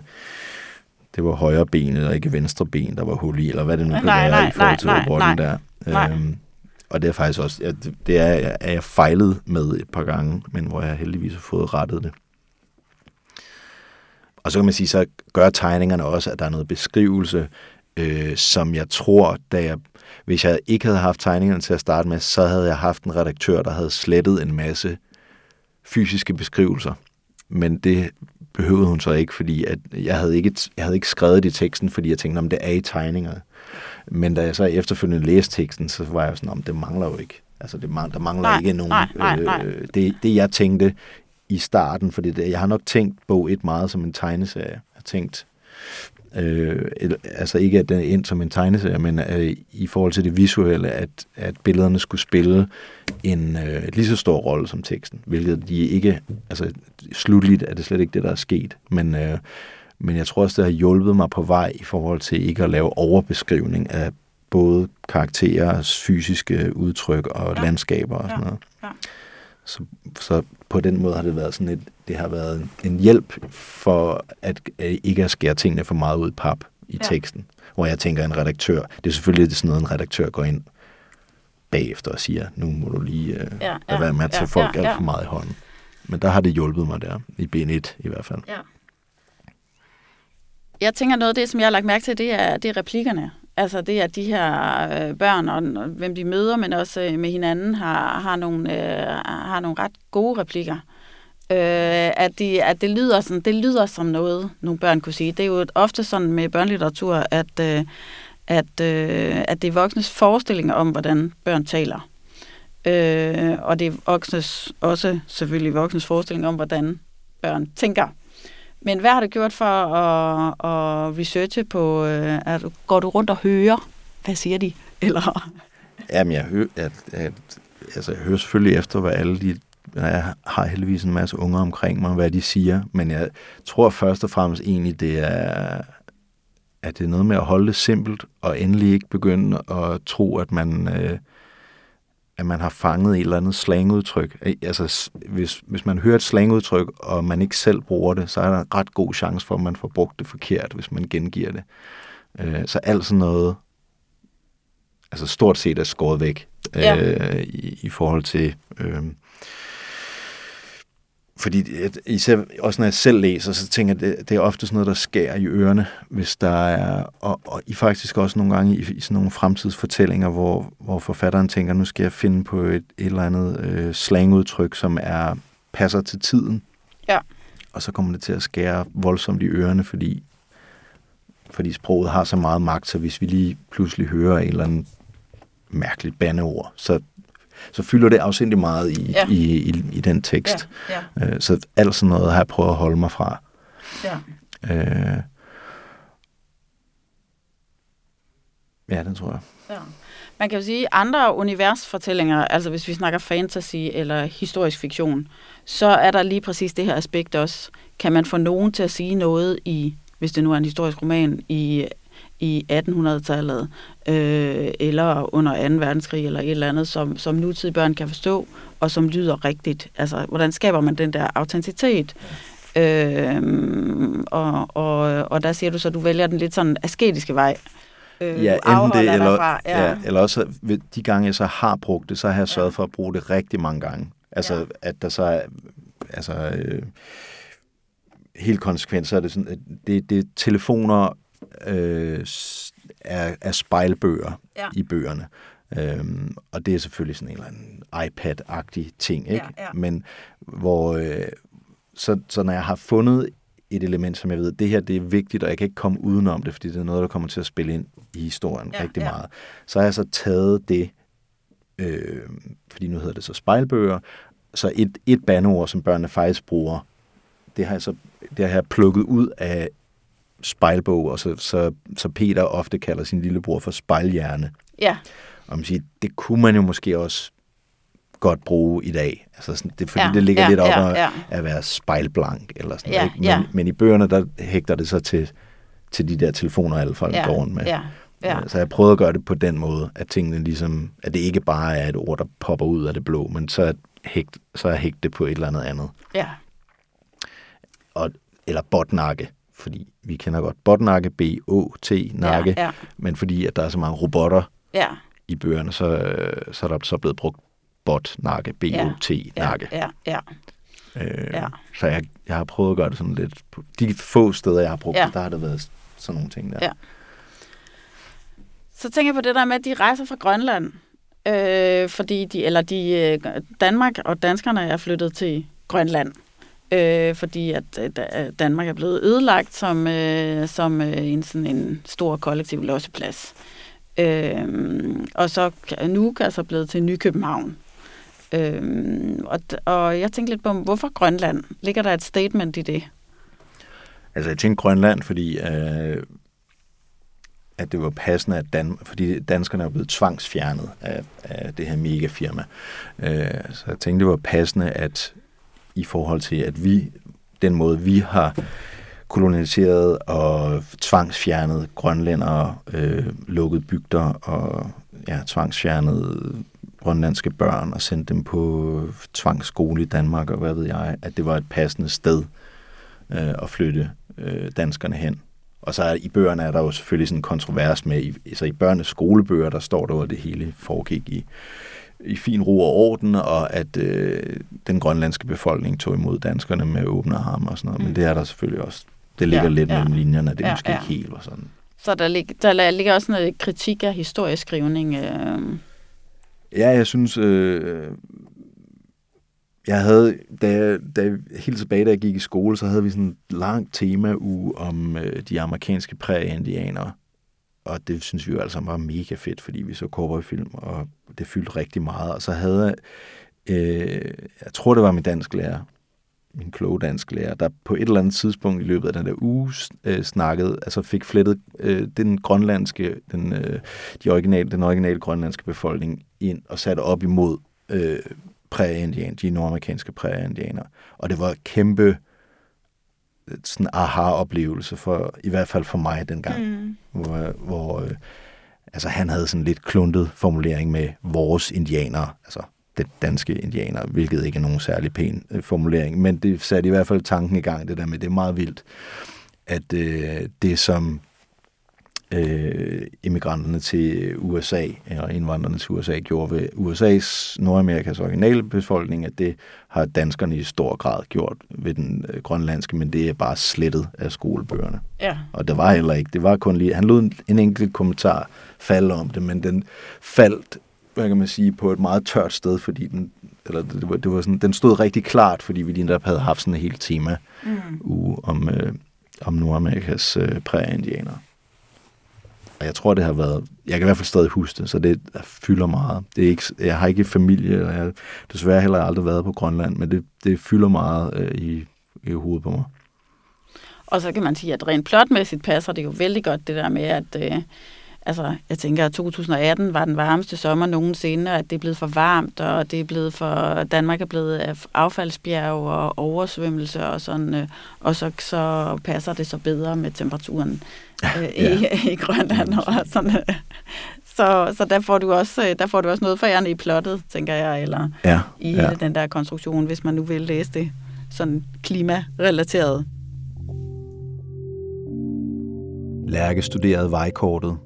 det var højre benet og ikke venstre ben, der var hul i, eller hvad det nu kan Nej, være nej, i forhold nej, til nej, robotten nej. der. Nej. Øhm, og det er faktisk også, ja, det- er, er jeg fejlet med et par gange, men hvor jeg heldigvis har fået rettet det. Og så kan man sige, så gør tegningerne også, at der er noget beskrivelse, øh, som jeg tror, da jeg, hvis jeg ikke havde haft tegningerne til at starte med, så havde jeg haft en redaktør, der havde slettet en masse fysiske beskrivelser. Men det behøvede hun så ikke, fordi at jeg, havde ikke, jeg havde ikke skrevet det i teksten, fordi jeg tænkte, om det er i tegningerne. Men da jeg så efterfølgende læste teksten, så var jeg sådan, om det mangler jo ikke. Altså, det man, der mangler Nej, ikke nogen... nej, nej, nej. Øh, det, det, jeg tænkte i starten, fordi det, jeg har nok tænkt bog 1 meget som en tegneserie. Jeg har tænkt, øh, altså ikke at den er ind som en tegneserie, men øh, i forhold til det visuelle, at, at billederne skulle spille en øh, lige så stor rolle som teksten, hvilket de ikke, altså slutligt er det slet ikke det, der er sket, men, øh, men jeg tror også, det har hjulpet mig på vej i forhold til ikke at lave overbeskrivning af både karakterers fysiske udtryk og Ja. ja. landskaber og sådan Ja. noget. Ja. Så, så på den måde har det været sådan et, det har været en, hjælp for at, at ikke at skære tingene for meget ud i pap i Ja. teksten. Hvor jeg tænker, en redaktør, det er selvfølgelig sådan noget, en redaktør går ind bagefter og siger, nu må du lige øh, Ja, ja, være med at tage ja, folk ja, alt for meget i hånden. Men der har det hjulpet mig der, i B1 i hvert fald. Ja. Jeg tænker noget af det, som jeg har lagt mærke til, det er, det er replikkerne. Altså det er, at de her øh, børn, og, og hvem de møder, men også øh, med hinanden, har, har, nogle, øh, har nogle ret gode replikker. Øh, at, de, at det, lyder sådan, det lyder som noget, nogle børn kunne sige. Det er jo ofte sådan med børnelitteratur, at, øh, at, øh, at det er voksnes forestillinger om, hvordan børn taler. Øh, og det er voksnes, også selvfølgelig voksnes forestilling om, hvordan børn tænker. Men hvad har du gjort for at, at researche på, øh, at går du rundt og hører, hvad siger de? Eller? Jamen, jeg hører, at, at, altså, jeg hører selvfølgelig efter, hvad alle de jeg har heldigvis en masse unger omkring mig, hvad de siger, men jeg tror først og fremmest egentlig, det er, at det er noget med at holde det simpelt, og endelig ikke begynde at tro, at man, øh, at man har fanget et eller andet slangudtryk. Altså, hvis, hvis man hører et slangudtryk, og man ikke selv bruger det, så er der en ret god chance for, at man får brugt det forkert, hvis man gengiver det. Øh, så alt sådan noget, altså stort set er skåret væk ja. øh, i, i forhold til... Øh, fordi især også når jeg selv læser, så tænker jeg, det, det er ofte sådan noget, der skærer i ørerne, hvis der er, og, og i faktisk også nogle gange i, i sådan nogle fremtidsfortællinger, hvor, hvor forfatteren tænker, nu skal jeg finde på et, et eller andet øh, slangudtryk, som er passer til tiden. Ja. Og så kommer det til at skære voldsomt i ørerne, fordi, fordi sproget har så meget magt, så hvis vi lige pludselig hører et eller andet mærkeligt bandeord, så så fylder det afsindig meget i, ja. i, i, i den tekst. Ja, ja. Øh, så alt sådan noget har jeg prøvet at holde mig fra. Ja. Øh, ja, den tror jeg. Ja. Man kan jo sige, at andre universfortællinger, altså hvis vi snakker fantasy eller historisk fiktion, så er der lige præcis det her aspekt også. Kan man få nogen til at sige noget i, hvis det nu er en historisk roman, i i 1800-tallet, øh, eller under 2. verdenskrig, eller et eller andet, som, som nutidige børn kan forstå, og som lyder rigtigt. Altså, hvordan skaber man den der autenticitet? Øh, og, og, og der siger du så, at du vælger den lidt sådan asketiske vej. Øh, ja, enten det, eller, ja. Ja, eller også de gange, jeg så har brugt det, så har jeg sørget ja. for at bruge det rigtig mange gange. Altså, ja. at der så er, altså, øh, helt konsekvent, så er det sådan, at det, det er telefoner øh, er, er spejlbøger ja. i bøgerne. Øhm, og det er selvfølgelig sådan en eller anden iPad-agtig ting, ikke? Ja, ja. Men hvor, øh, så, så når jeg har fundet et element, som jeg ved, det her det er vigtigt, og jeg kan ikke komme udenom det, fordi det er noget, der kommer til at spille ind i historien ja, rigtig ja. meget. Så har jeg så taget det, øh, fordi nu hedder det så spejlbøger, så et, et bandeord, som børnene faktisk bruger, det har jeg så det har jeg plukket ud af spejlbog, og så, så, så Peter ofte kalder sin lillebror for spejlhjerne. Ja. Og man siger, det kunne man jo måske også godt bruge i dag. Altså sådan, det, fordi ja, det ligger ja, lidt op ja, ja. at være spejlblank eller sådan ja, ikke? Men, ja. men i bøgerne, der hægter det så til, til de der telefoner, alle folk ja, går rundt med. Ja, ja. Så jeg prøvede at gøre det på den måde, at tingene ligesom, at det ikke bare er et ord, der popper ud af det blå, men så er hægt, så er hægt det på et eller andet andet. Ja. Og, eller botnakke fordi vi kender godt botnakke, B-O-T-nakke, ja, ja. men fordi at der er så mange robotter ja. i bøgerne, så, så er der så blevet brugt bot-nakke, B-O-T-nakke. Ja, ja, ja. Øh, ja. Så jeg, jeg har prøvet at gøre det sådan lidt... På de få steder, jeg har brugt ja. det, der har der været sådan nogle ting der. Ja. Så tænker jeg på det der med, at de rejser fra Grønland, øh, fordi de, eller de, øh, Danmark og danskerne er flyttet til Grønland øh, fordi at øh, øh, Danmark er blevet ødelagt som, øh, som øh, en, sådan en stor kollektiv losseplads. Øh, og så nu er så blevet til Nykøbenhavn. Øh, og, og jeg tænkte lidt på, hvorfor Grønland? Ligger der et statement i det? Altså jeg tænkte Grønland, fordi øh, at det var passende, at Dan, fordi danskerne er blevet tvangsfjernet af, af det her megafirma. Øh, så jeg tænkte, det var passende, at i forhold til, at vi, den måde vi har koloniseret og tvangsfjernet grønlændere, øh, lukket bygder og ja, tvangsfjernet grønlandske børn og sendt dem på tvangsskole i Danmark og hvad ved jeg, at det var et passende sted øh, at flytte øh, danskerne hen. Og så er, i bøgerne er der jo selvfølgelig sådan en kontrovers med, i, så i børnenes skolebøger, der står der, at det hele foregik i i fin ro og orden, og at øh, den grønlandske befolkning tog imod danskerne med åbne arme og sådan noget. Mm. Men det er der selvfølgelig også. Det ligger ja, lidt ja. mellem linjerne, det er ja, måske ja. ikke helt var sådan. Så der, lig, der ligger også noget kritik af historieskrivning? Øh. Ja, jeg synes... Øh, jeg havde, da jeg, da jeg, helt tilbage, da jeg gik i skole, så havde vi sådan en lang tema uge om øh, de amerikanske præ-indianere. Og det synes vi jo altså var mega fedt, fordi vi så cowboyfilm, og det fyldte rigtig meget. Og så havde jeg, øh, jeg tror det var min dansk lærer, min kloge dansk lærer, der på et eller andet tidspunkt i løbet af den der uge øh, snakkede, altså fik flettet øh, den grønlandske, den, øh, de originale, den originale grønlandske befolkning ind og satte op imod øh, præ-indian, de nordamerikanske præ-indianer. Og det var kæmpe sådan aha-oplevelse, for, i hvert fald for mig dengang, mm. hvor, hvor øh, altså, han havde sådan lidt kluntet formulering med vores indianere, altså det danske indianer, hvilket ikke er nogen særlig pæn øh, formulering, men det satte i hvert fald tanken i gang, det der med, det er meget vildt, at øh, det som øh, immigranterne til USA, eller indvandrerne til USA, gjorde ved USA's, Nordamerikas originale befolkning, at det har danskerne i stor grad gjort ved den øh, grønlandske, men det er bare slettet af skolebøgerne. Ja. Og det var heller ikke, det var kun lige, han lod en, en enkelt kommentar falde om det, men den faldt, hvad kan man sige, på et meget tørt sted, fordi den, eller det var, det var sådan, den stod rigtig klart, fordi vi lige der havde haft sådan et helt tema mm. uge om, øh, om Nordamerikas øh, præ-indianere. Og jeg tror, det har været... Jeg kan i hvert fald stadig huske det, så det fylder meget. Det er ikke, jeg har ikke familie, og jeg har desværre heller aldrig været på Grønland, men det, det fylder meget øh, i, i hovedet på mig. Og så kan man sige, at rent plotmæssigt passer det jo vældig godt, det der med, at... Øh, altså, jeg tænker, at 2018 var den varmeste sommer nogensinde, og at det er blevet for varmt, og det er blevet for, Danmark er blevet affaldsbjerg og oversvømmelse og sådan, øh, og så, så passer det så bedre med temperaturen øh, ja. i, i Grønland. Og sådan, øh. så, så der får du også øh, der får du også noget for jer i plottet, tænker jeg, eller ja. i ja. den der konstruktion, hvis man nu vil læse det sådan klimarelateret. Lærke studerede vejkortet.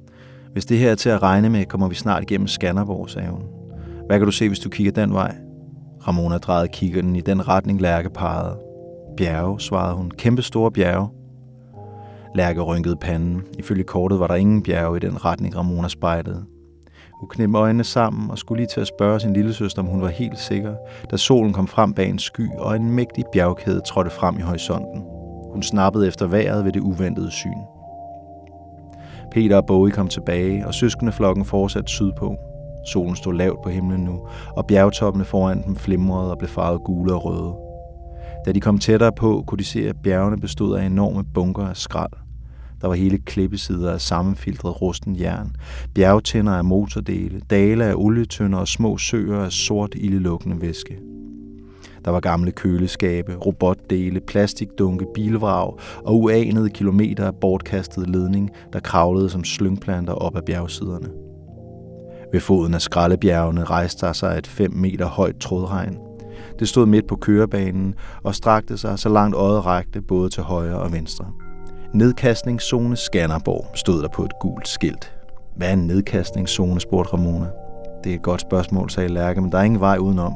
Hvis det her er til at regne med, kommer vi snart igennem Skanderborg, sagde hun. Hvad kan du se, hvis du kigger den vej? Ramona drejede kiggerten i den retning, Lærke pegede. Bjerge, svarede hun. Kæmpe store bjerge. Lærke rynkede panden. Ifølge kortet var der ingen bjerge i den retning, Ramona spejlede. Hun knep øjnene sammen og skulle lige til at spørge sin lille søster, om hun var helt sikker, da solen kom frem bag en sky, og en mægtig bjergkæde trådte frem i horisonten. Hun snappede efter vejret ved det uventede syn. Peter og Bowie kom tilbage, og søskendeflokken fortsatte sydpå. Solen stod lavt på himlen nu, og bjergtoppene foran dem flimrede og blev farvet gule og røde. Da de kom tættere på, kunne de se, at bjergene bestod af enorme bunker af skrald. Der var hele klippesider af sammenfiltret rusten jern, bjergtænder af motordele, dale af olietønder og små søer af sort ildelukkende væske. Der var gamle køleskabe, robotdele, plastikdunke, bilvrag og uanede kilometer af bortkastet ledning, der kravlede som slyngplanter op ad bjergsiderne. Ved foden af skraldebjergene rejste der sig et 5 meter højt trådregn. Det stod midt på kørebanen og strakte sig så langt øjet rækte både til højre og venstre. Nedkastningszone Skanderborg stod der på et gult skilt. Hvad er en nedkastningszone, spurgte Ramona. Det er et godt spørgsmål, sagde Lærke, men der er ingen vej udenom.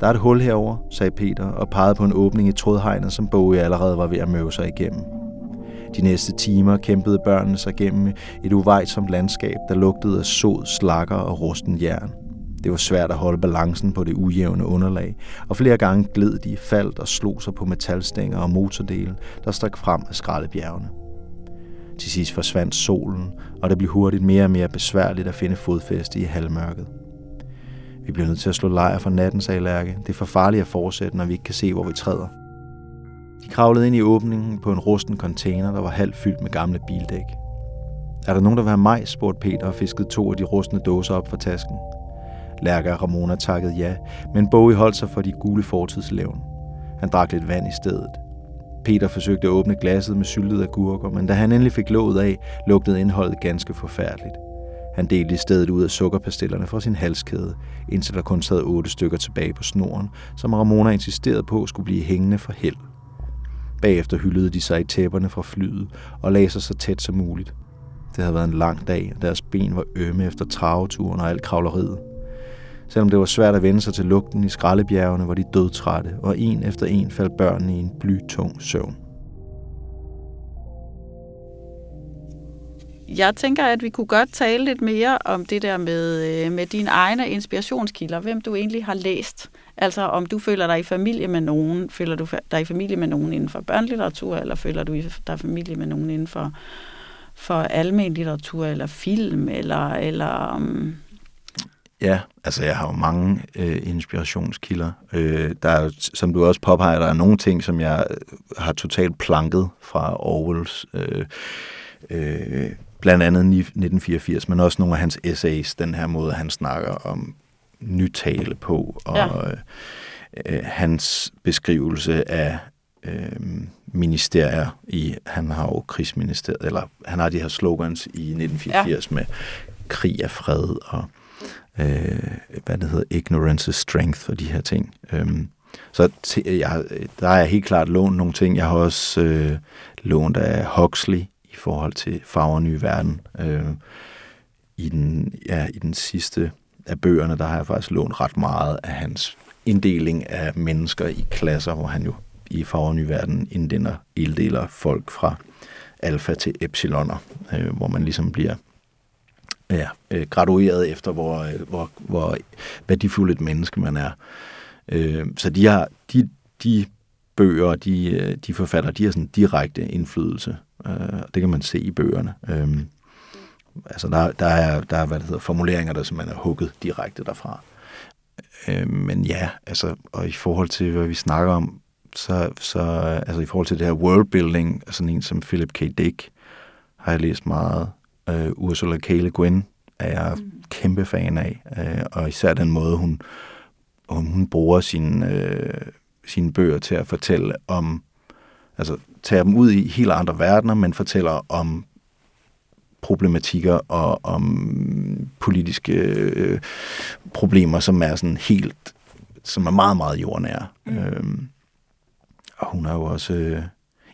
Der er et hul herover, sagde Peter og pegede på en åbning i trådhegnet, som Bowie allerede var ved at møve sig igennem. De næste timer kæmpede børnene sig gennem et uvejsomt landskab, der lugtede af sod, slakker og rusten jern. Det var svært at holde balancen på det ujævne underlag, og flere gange gled de, faldt og slog sig på metalstænger og motordele, der stak frem af skraldebjergene. Til sidst forsvandt solen, og det blev hurtigt mere og mere besværligt at finde fodfæste i halvmørket. Vi bliver nødt til at slå lejr for natten, sagde Lærke. Det er for farligt at fortsætte, når vi ikke kan se, hvor vi træder. De kravlede ind i åbningen på en rusten container, der var halvt fyldt med gamle bildæk. Er der nogen, der vil have majs, spurgte Peter og fiskede to af de rustne dåser op fra tasken. Lærke og Ramona takkede ja, men Bowie holdt sig for de gule fortidslevn. Han drak lidt vand i stedet. Peter forsøgte at åbne glasset med syltede agurker, men da han endelig fik låget af, lugtede indholdet ganske forfærdeligt. Han delte i stedet ud af sukkerpastillerne fra sin halskæde, indtil der kun sad otte stykker tilbage på snoren, som Ramona insisterede på skulle blive hængende for held. Bagefter hyldede de sig i tæpperne fra flyet og lagde sig så tæt som muligt. Det havde været en lang dag, og deres ben var ømme efter traveturen og alt kravleriet. Selvom det var svært at vende sig til lugten i skraldebjergene, var de dødtrætte, og en efter en faldt børnene i en blytung søvn. Jeg tænker, at vi kunne godt tale lidt mere om det der med, øh, med dine egne inspirationskilder, hvem du egentlig har læst. Altså om du føler dig i familie med nogen, føler du dig i familie med nogen inden for børnelitteratur, eller føler du dig i familie med nogen inden for, for almen litteratur, eller film, eller, eller um, Ja, altså jeg har jo mange øh, inspirationskilder. Øh, der er, som du også påpeger, der er nogle ting, som jeg øh, har totalt planket fra Orwells, øh, øh, blandt andet 1984, men også nogle af hans essays, den her måde, han snakker om nytale på, og ja. øh, hans beskrivelse af øh, ministerier i, han har jo krigsministeriet, eller han har de her slogans i 1984 ja. med krig er fred, og øh, hvad det hedder, ignorance is strength og de her ting. Øhm, så jeg, der er jeg helt klart lånt nogle ting. Jeg har også øh, lånt af Huxley forhold til Farver Nye Verden. Øh, i, den, ja, I den sidste af bøgerne, der har jeg faktisk lånt ret meget af hans inddeling af mennesker i klasser, hvor han jo i Farver Nye Verden inddeler, inddeler folk fra alfa til epsiloner, øh, hvor man ligesom bliver ja, øh, gradueret efter, hvor, øh, hvor, hvor værdifuldt et menneske man er. Øh, så de har de, de bøger og de, øh, de forfatter, de har sådan direkte indflydelse. Øh, det kan man se i bøgerne. Øh, altså der, der, er, der er, hvad det hedder, formuleringer, der simpelthen er hugget direkte derfra. Øh, men ja, altså, og i forhold til, hvad vi snakker om, så, så altså i forhold til det her worldbuilding, sådan en som Philip K. Dick, har jeg læst meget. Uh, Ursula K. Le Guin er jeg mm. kæmpe fan af, uh, og især den måde, hun, hun, hun bruger sine, uh, sine bøger til at fortælle om, altså tager dem ud i helt andre verdener, men fortæller om problematikker og om politiske øh, problemer, som er sådan helt, som er meget, meget jordnære. Mm. Øhm, og hun er jo også, øh,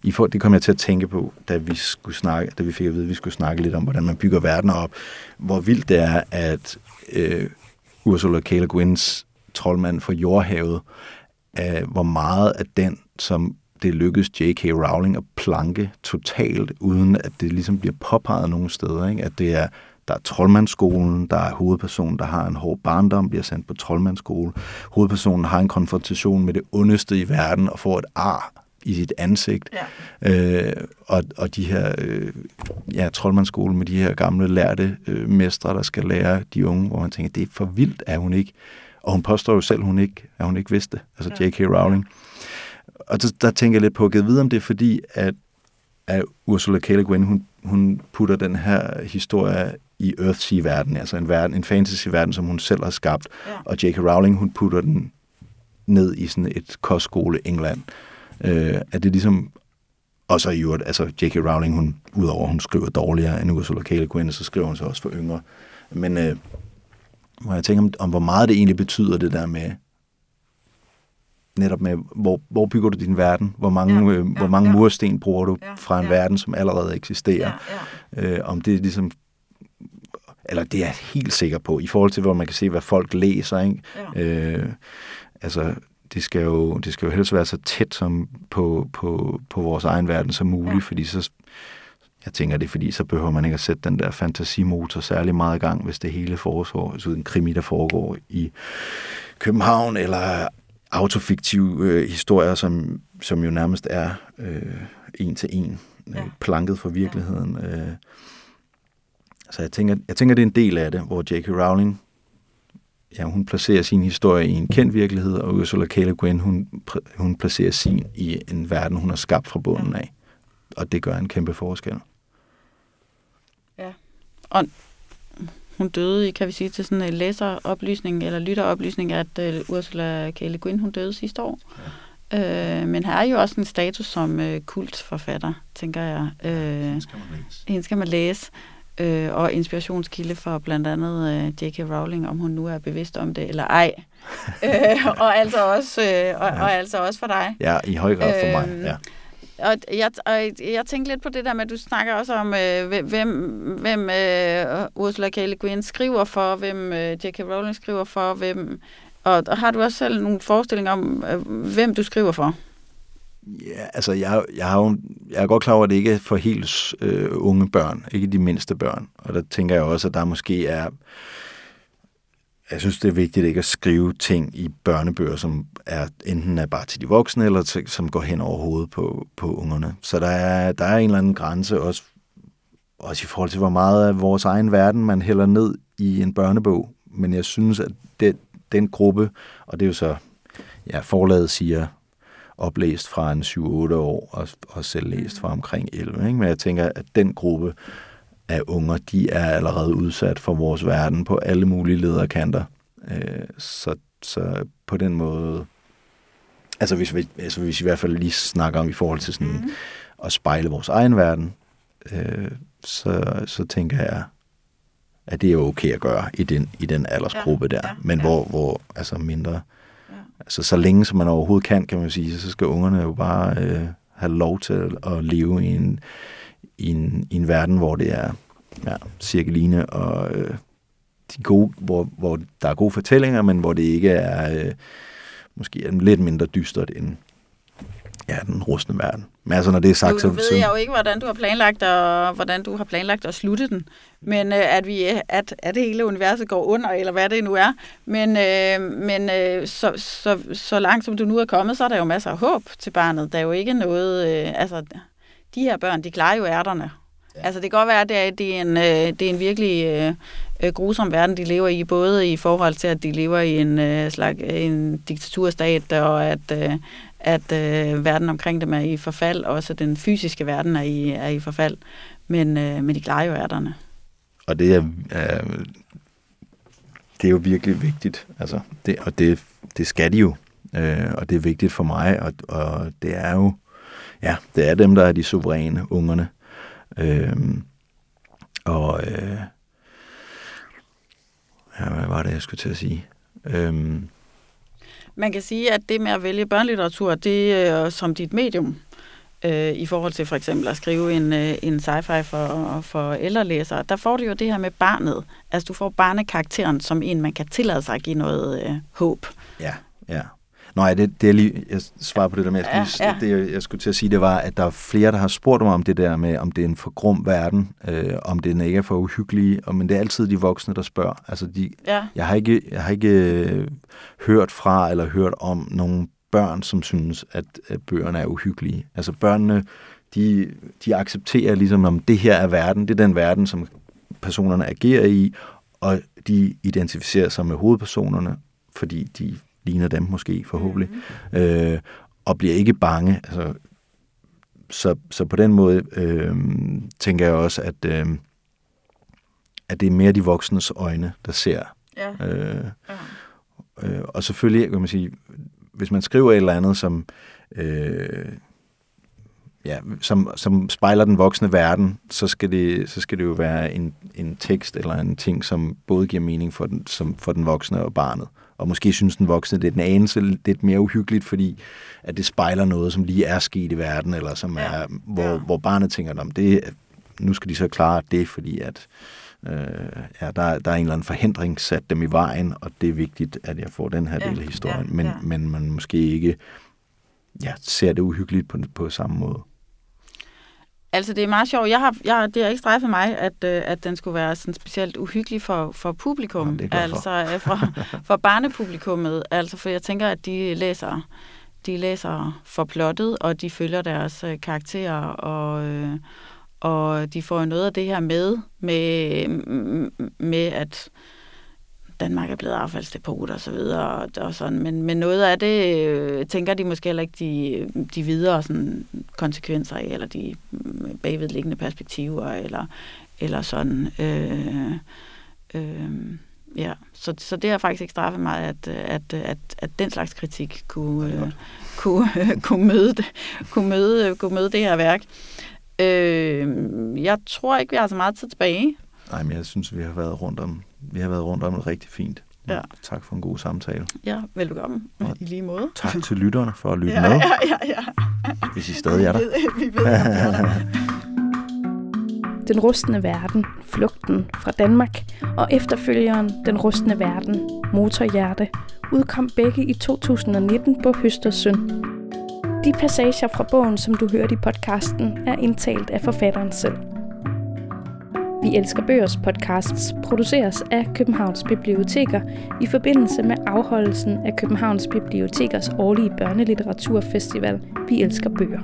i for, det kom jeg til at tænke på, da vi skulle snakke, da vi fik at vide, at vi skulle snakke lidt om, hvordan man bygger verden op. Hvor vildt det er, at øh, Ursula K. Le Guins troldmand for jordhavet, øh, hvor meget af den, som det lykkes J.K. Rowling at planke totalt, uden at det ligesom bliver påpeget nogen steder. Ikke? At det er, der er troldmandsskolen, der er hovedpersonen, der har en hård barndom, bliver sendt på troldmandsskole. Hovedpersonen har en konfrontation med det ondeste i verden og får et ar i sit ansigt. Ja. Øh, og, og de her øh, ja, troldmandsskole med de her gamle lærte øh, mestre, der skal lære de unge, hvor man tænker, det er for vildt, at hun ikke... Og hun påstår jo selv, hun ikke, at hun ikke vidste, altså ja. J.K. Rowling. Og der, der tænker jeg lidt på, at vide om det er fordi, at, at Ursula K. Le Guin, hun, hun putter den her historie i Earthsea-verden, altså en, verden, en fantasy-verden, som hun selv har skabt. Ja. Og J.K. Rowling, hun putter den ned i sådan et kostskole England øh, at det ligesom og så i øvrigt, altså J.K. Rowling, hun, udover hun skriver dårligere end Ursula K. Le Guin, så skriver hun så også for yngre. Men øh, må jeg tænker om, om, hvor meget det egentlig betyder det der med, netop med, hvor, hvor bygger du din verden? Hvor mange, ja, øh, hvor mange ja, mursten bruger du ja, fra en ja. verden, som allerede eksisterer? Ja, ja. Øh, om det er ligesom, eller det er jeg helt sikker på, i forhold til, hvor man kan se, hvad folk læser, ikke? Ja. Øh, altså, det skal jo, det skal jo helst være så tæt som på, på, på vores egen verden som muligt, ja. fordi så, jeg tænker det, fordi så behøver man ikke at sætte den der fantasimotor særlig meget i gang, hvis det hele foregår, altså en krimi, der foregår i København, eller autofiktive øh, historier, som, som jo nærmest er øh, en til en, øh, ja. planket fra virkeligheden. Ja. Øh. Så jeg tænker, jeg tænker, det er en del af det, hvor J.K. Rowling ja, hun placerer sin historie i en kendt virkelighed, og Ursula K. Le Guin, hun, hun placerer sin i en verden, hun har skabt fra bunden af. Og det gør en kæmpe forskel. Ja, og hun døde, kan vi sige, til sådan en læseroplysning eller lytteroplysning, at uh, Ursula K. Le Guin, hun døde sidste år. Ja. Øh, men her er jo også en status som uh, kultforfatter, tænker jeg. Øh, hende skal man læse. Hende skal man læse øh, og inspirationskilde for blandt andet øh, J.K. Rowling, om hun nu er bevidst om det eller ej. øh, og, altså også, øh, og, ja. og altså også for dig. Ja, i høj grad for øh, mig, ja. Og jeg, og jeg tænkte lidt på det der med, at du snakker også om, øh, hvem, hvem øh, Ursula K. Le Guin skriver for, hvem øh, J.K. Rowling skriver for, hvem... Og, og har du også selv nogle forestillinger om, øh, hvem du skriver for? Ja, altså jeg, jeg, har jo, jeg er godt klar over, at det ikke er for helt øh, unge børn, ikke de mindste børn. Og der tænker jeg også, at der måske er... Jeg synes, det er vigtigt ikke at skrive ting i børnebøger, som er enten er bare til de voksne, eller til, som går hen over hovedet på, på ungerne. Så der er, der er en eller anden grænse også, også i forhold til, hvor meget af vores egen verden man hælder ned i en børnebog. Men jeg synes, at det, den gruppe, og det er jo så, ja, forlaget siger, oplæst fra en 7-8 år, og, og selv læst fra omkring 11. Ikke? Men jeg tænker, at den gruppe af unger, de er allerede udsat for vores verden på alle mulige lederkanter. Øh, så, så på den måde, altså hvis vi, altså hvis vi i hvert fald lige snakker om i forhold til sådan mm. at spejle vores egen verden, øh, så, så tænker jeg, at det er okay at gøre i den, i den aldersgruppe ja, der. Ja, Men ja. hvor, hvor altså mindre, ja. altså så længe som man overhovedet kan, kan man sige, så skal ungerne jo bare øh, have lov til at leve i en, i en, i en verden, hvor det er ja, cirkeline og øh, de gode, hvor, hvor der er gode fortællinger, men hvor det ikke er øh, måske er lidt mindre dystert end ja, den rustne verden. Men altså, når det er sagt, nu, så... Nu ved jeg jo ikke, hvordan du har planlagt, og, hvordan du har planlagt at slutte den. Men øh, at, vi, at, at hele universet går under, eller hvad det nu er. Men, øh, men øh, så, så, så langt som du nu er kommet, så er der jo masser af håb til barnet. Der er jo ikke noget... Øh, altså, de her børn, de klarer jo ærterne. Ja. Altså, det kan godt være, at det er, det er, en, øh, det er en virkelig øh, øh, grusom verden, de lever i, både i forhold til, at de lever i en øh, slags en diktaturstat, og at, øh, at øh, verden omkring dem er i forfald, og også den fysiske verden er i, er i forfald. Men, øh, men de klarer jo ærterne. Og det er, øh, det er jo virkelig vigtigt, altså, det, og det, det skal de jo, øh, og det er vigtigt for mig, og, og det er jo, ja, det er dem, der er de suveræne ungerne. Øh, og øh, ja, hvad var det, jeg skulle til at sige? Øh, man kan sige, at det med at vælge børnelitteratur, det er som dit medium, øh, i forhold til for eksempel at skrive en, øh, en sci-fi for, for ældre læsere, der får du jo det her med barnet. Altså du får barnekarakteren som en, man kan tillade sig at give noget øh, håb. Ja, ja. Nej, det, det er lige, jeg svarer på det der med, jeg ja, ja. det jeg skulle til at sige, det var, at der er flere, der har spurgt mig om det der med, om det er en for grum verden, øh, om den ikke er for uhyggelig, og, men det er altid de voksne, der spørger. Altså, de, ja. jeg har ikke, jeg har ikke øh, hørt fra eller hørt om nogle børn, som synes, at, at bøgerne er uhyggelige. Altså børnene, de, de accepterer ligesom, om det her er verden, det er den verden, som personerne agerer i, og de identificerer sig med hovedpersonerne, fordi de ligner dem måske forhåbentlig, mm. øh, og bliver ikke bange. Altså, så, så på den måde øh, tænker jeg også, at, øh, at det er mere de voksnes øjne, der ser. Ja. Øh, ja. Øh, og selvfølgelig, kan man sige, hvis man skriver et eller andet, som, øh, ja, som, som spejler den voksne verden, så skal det, så skal det jo være en, en tekst eller en ting, som både giver mening for den, som for den voksne og barnet. Og måske synes den voksne, det er den anelse lidt mere uhyggeligt, fordi at det spejler noget, som lige er sket i verden, eller som ja. er, hvor, ja. hvor barnet tænker, om det, nu skal de så klare det, fordi at øh, ja, der, der er en eller anden forhindring sat dem i vejen, og det er vigtigt, at jeg får den her ja. del af historien. Ja. Men, ja. men man måske ikke ja, ser det uhyggeligt på, på samme måde. Altså, det er meget sjovt. Jeg har, jeg, det har ikke strejfet mig, at, øh, at den skulle være sådan specielt uhyggelig for, for publikum. Ja, altså, for. for, for barnepublikummet. Altså, for jeg tænker, at de læser, de læser for plottet, og de følger deres øh, karakterer, og, øh, og de får noget af det her med, med, med at Danmark er blevet affaldsdepot og så videre, og, og sådan. Men, men noget af det øh, tænker de måske heller ikke de, de videre sådan, konsekvenser af, eller de mm, bagvedliggende perspektiver, eller, eller sådan. Øh, øh, ja, så, så det har faktisk ikke straffet mig, at, at, at, at den slags kritik kunne, øh, kunne, øh, kunne, møde det, kunne, møde, kunne møde det her værk. Øh, jeg tror ikke, vi har så meget tid tilbage. Nej, men jeg synes, vi har været rundt om, vi har været rundt om det rigtig fint. Ja. Tak for en god samtale. Ja, velkommen. Og I lige måde. Tak til lytterne for at lytte ja, med. Ja, ja, ja. Hvis I stadig er der. Vi ved, vi ved Den rustne verden, flugten fra Danmark og efterfølgeren Den rustne verden, Motorhjerte, udkom begge i 2019 på Høstersøn. De passager fra bogen, som du hørte i podcasten, er indtalt af forfatteren selv. Vi elsker bøgers podcasts produceres af Københavns Biblioteker i forbindelse med afholdelsen af Københavns Bibliotekers årlige børnelitteraturfestival Vi elsker bøger.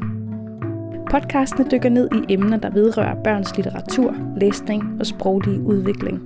Podcastene dykker ned i emner, der vedrører børns litteratur, læsning og sproglig udvikling.